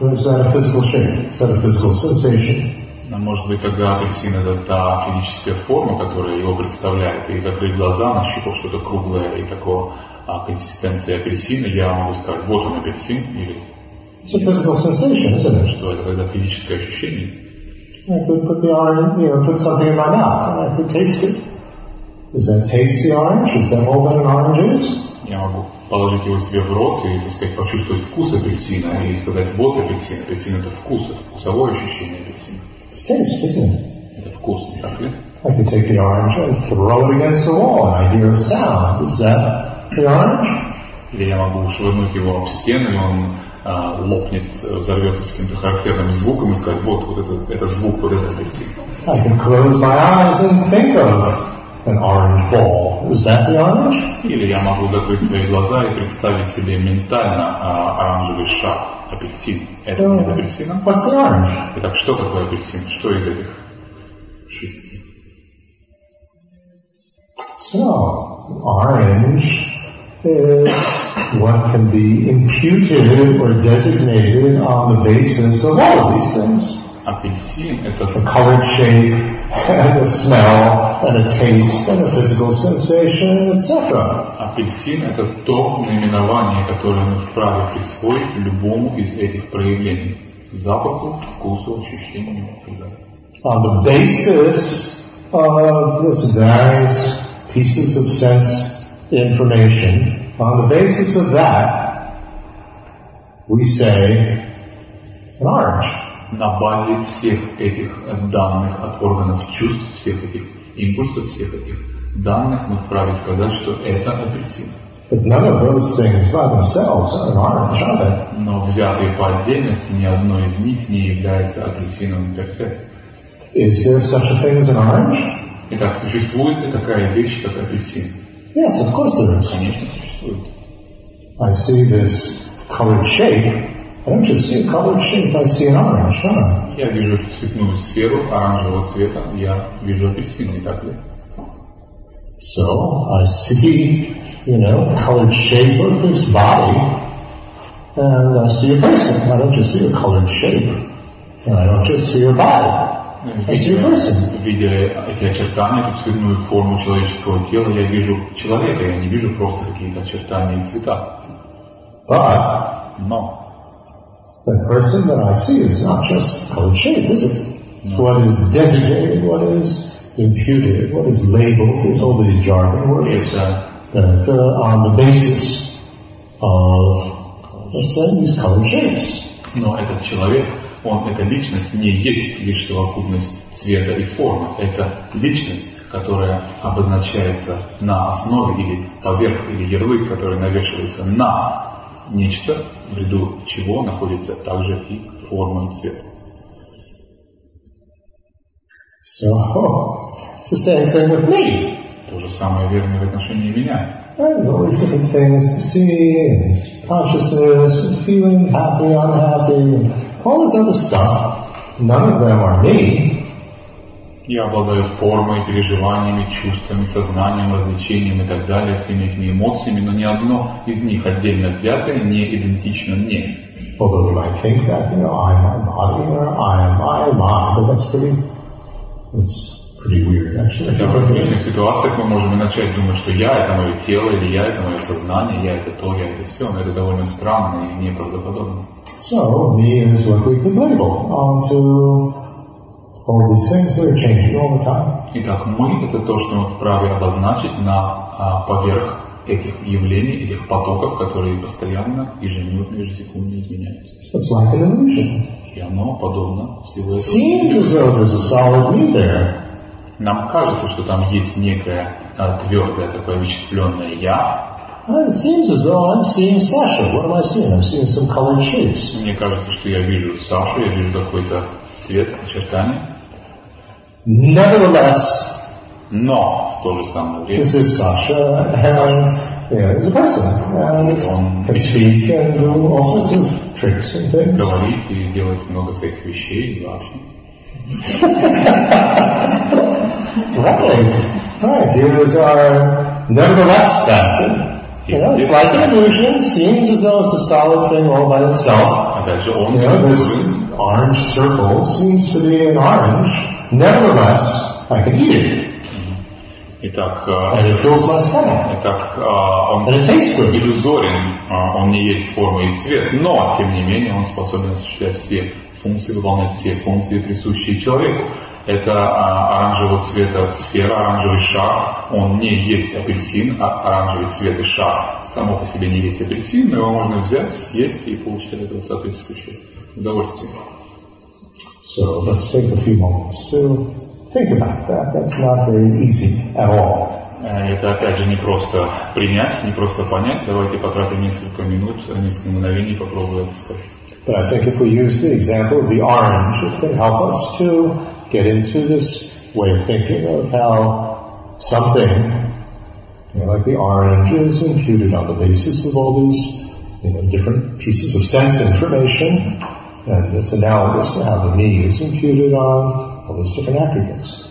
Or is that a physical shape? Is that a physical sensation? А Может быть, тогда апельсин это та физическая форма, которая его представляет, и закрыть глаза, нащупав что-то круглое и такого а, консистенции апельсина, я могу сказать, вот он апельсин, или It's a physical sensation, isn't it? что это тогда физическое ощущение. I could put the orange, you know, put something in my mouth and I could taste it. Does that taste the orange? Is that all that an orange is? Я могу положить его себе в рот и, так сказать, почувствовать вкус апельсина, и сказать, вот апельсин, апельсин это вкус, это вкусовое ощущение апельсина. It's taste, isn't it? Это вкус, не так ли? I could take the orange and throw it against the wall and I hear a sound. Is that the orange? Или я могу швырнуть его об стену, и он а, лопнет, взорвется с каким-то характерным звуком и сказать, вот, вот это, это звук, вот это апельсин. I can close my eyes and think of an orange ball. Is that the orange? Или я могу закрыть свои глаза и представить себе ментально а, оранжевый шар, апельсин. Это будет апельсином? What's the orange? Итак, что такое апельсин? Что из этих шести? So, orange is what can be imputed or designated on the basis of all of these things. Апельсин – A это colored shape, and a smell, and a taste, and a physical sensation, etc. апельсин – это то наименование, которое мы вправе присвоить любому из этих проявлений. Запаху, вкусу, ощущению и так далее. On the basis of this various pieces of sense information, on the basis of that, we say an orange. На базе всех этих данных от органов чувств, всех этих импульсов, всех этих данных мы вправе сказать, что это апельсин. Но взятые по отдельности, ни одно из них не является апельсиновым персе. Is there such a thing as an orange? Итак, существует ли такая вещь, как апельсин? Yes, of course there is. Конечно, существует. I see this colored shape. I don't just see a colored shape, I see an orange, don't I? Я вижу цветную сферу оранжевого цвета, я вижу апельсин, не так ли? So I see, you know, colored shape of this body, and I see a person. I don't just see a colored shape, and I don't just see a body. I see a person. видя эти очертания, эту цветную форму человеческого тела, я вижу человека, я не вижу просто какие-то очертания и цвета. But Но the person that I see is not just shape, is it? It's what is designated, what is imputed, what is labeled. There's all these jargon words that uh, on the basis of, let's say, these colored shapes. но этот человек, он, эта личность не есть лишь совокупность цвета и формы. Это личность, которая обозначается на основе или поверх, или ярлык, который навешивается на нечто, в ряду чего находится также и форма и цвет. So it's the same thing with me. То же самое верно в отношении меня. Right? Always different things to see, and consciousness, feeling happy, unhappy, all this other stuff. None of them are me. Я обладаю формой, переживаниями, чувствами, сознанием, развлечением и так далее, всеми этими эмоциями, но ни одно из них отдельно взятое не идентично мне. Although you might think that, you know, I'm my body, or I am I I, but that's pretty, that's pretty weird actually. Хотя в различных ситуациях мы можем начать думать, что я это мое тело, или я это мое сознание, я это то, я это все, но это довольно странно и неправдоподобно. So, me is what we could label onto Итак, мы это то, что мы вправе обозначить на а, поверх этих явлений, этих потоков, которые постоянно, ежеминутно, ежесекундно изменяются. It's like an illusion. И оно подобно всего этого. Нам кажется, что там есть некое а, твердое такое вычисленное «я». Uh, It seems as though I'm seeing Sasha. What am I seeing? I'm seeing some colored shapes. Мне кажется, что я вижу Сашу, я вижу какой-то цвет, очертания. Nevertheless, Но в то же самое время this is Sasha, and you know, he's a person, and can speak and do all sorts of tricks and things. говорит и делает много всяких вещей и вообще. Right. Right. Here is our nevertheless factor. You know, it's like an illusion. Seems as though it's a solid thing all by itself. Опять же, он You know, говорит, this orange circle seems to be an orange. Nevertheless, I can eat it, Итак, and э, it fills my stomach, итак, а, он and it tastes good. иллюзорен, а, он не есть форма и цвет, но, тем не менее, он способен осуществлять все функции, выполнять все функции, присущие человеку. Это а, оранжевого цвета сфера, оранжевый шар, он не есть апельсин, а оранжевый цвет и шар само по себе не есть апельсин, но его можно взять, съесть и получить от этого соответствующее удовольствие. So let's take a few moments to think about that. That's not very easy at all. Э, Это опять же не просто принять, не просто понять. Давайте потратим несколько минут, несколько мгновений, попробуем это сказать. But I think if we use the example of the orange, it can help us to get into this way of thinking of how something, you know, like the orange, is imputed on the basis of all these, you know, different pieces of sense information, and it's analogous to how the me is imputed on all these different aggregates.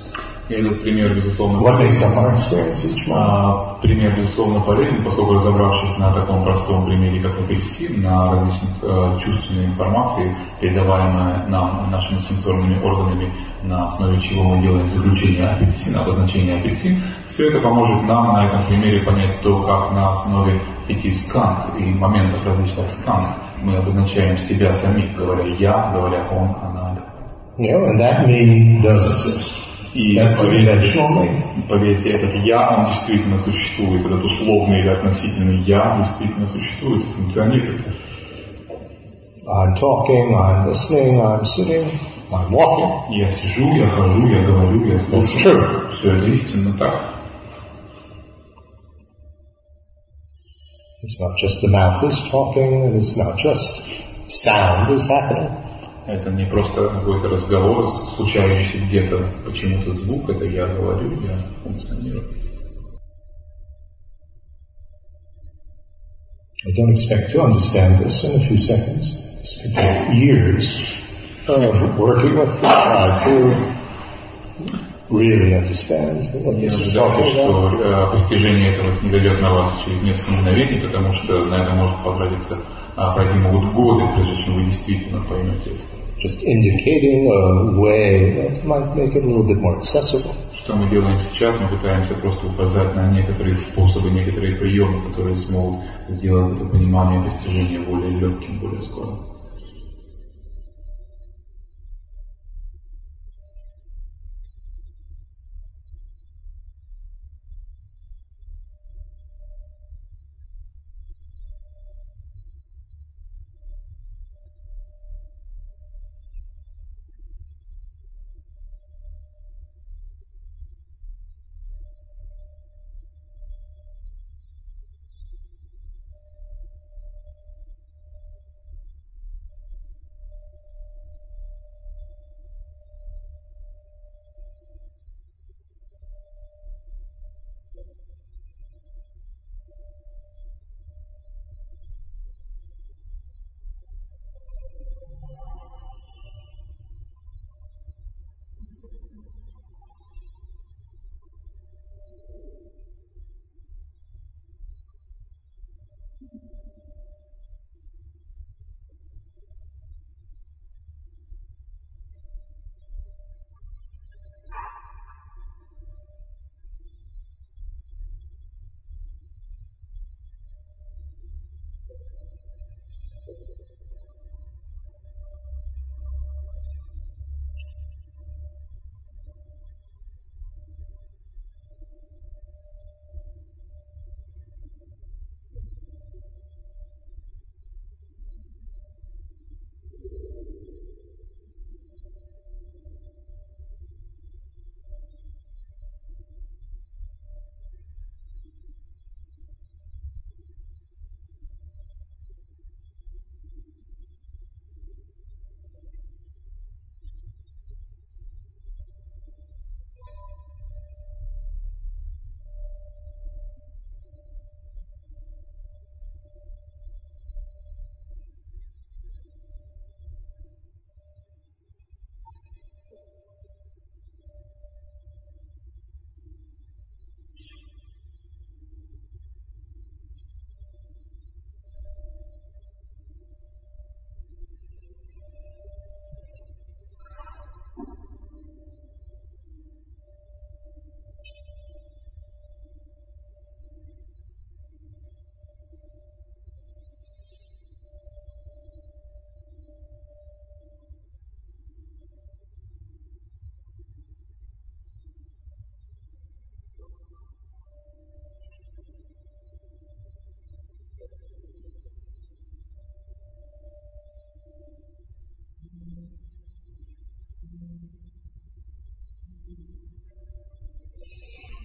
И этот пример, безусловно, What makes up our experience each moment? а, пример, безусловно, полезен, поскольку разобравшись на таком простом примере, как апельсин, на различных э, чувственной информации, передаваемой нам нашими сенсорными органами, на основе чего мы делаем заключение апельсина, обозначение апельсин, все это поможет нам на этом примере понять то, как на основе пяти сканг и моментов различных сканг мы обозначаем себя самих, говоря «я», говоря «он», «она». You know, and that me does exist. И поверьте. Поверьте, этот «я», он действительно существует, этот условный или относительный «я» действительно существует, функционирует. I'm talking, I'm listening, I'm sitting, I'm walking. Я сижу, я хожу, я говорю, я слушаю. Все это истинно так. It's not just the mouth is talking, and it's not just sound is happening. Это не просто какой-то разговор, случающийся где-то почему-то звук, это я говорю, я функционирую. I don't expect to understand this in a few seconds. This could take years of working with the try to really understand what Не this is about. что э, постижение этого снизойдет на вас через несколько мгновений, потому что на это может потратиться, а, пройти могут годы, прежде чем вы действительно поймете это. Just indicating a way that might make it a little bit more accessible. Что мы делаем сейчас? Мы пытаемся просто указать на некоторые способы, некоторые приемы, которые смогут сделать это понимание постижения более легким, более скорым.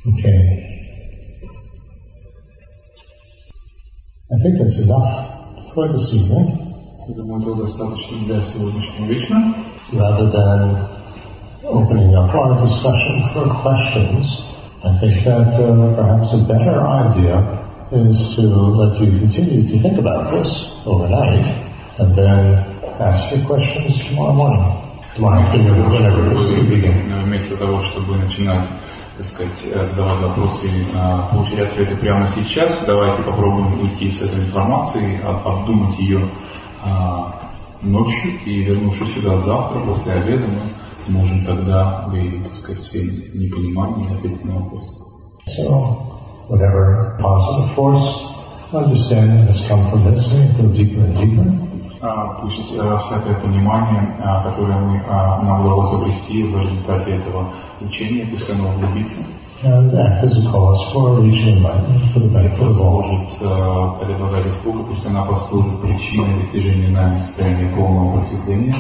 Okay. I think that's enough for this evening. Rather than opening up our discussion for questions, I think that uh, perhaps a better idea is to let you continue to think about this overnight and then ask your questions tomorrow morning. Так сказать, задавать вопросы а, получить ответы прямо сейчас, давайте попробуем уйти с этой информацией, об- обдумать ее а, ночью и вернувшись сюда завтра, после обеда, мы можем тогда выявить, так сказать, все непонимания и ответить на вопросы. So, whatever positive force understanding has come from this, it go deeper and deeper. А, Пусть э, всякое понимание, а, которое мы, а, нам удалось обрести в результате этого учения, пусть оно углубится, э, эта благая заслуга, пусть она послужит причиной достижения нами состояния полного просветления,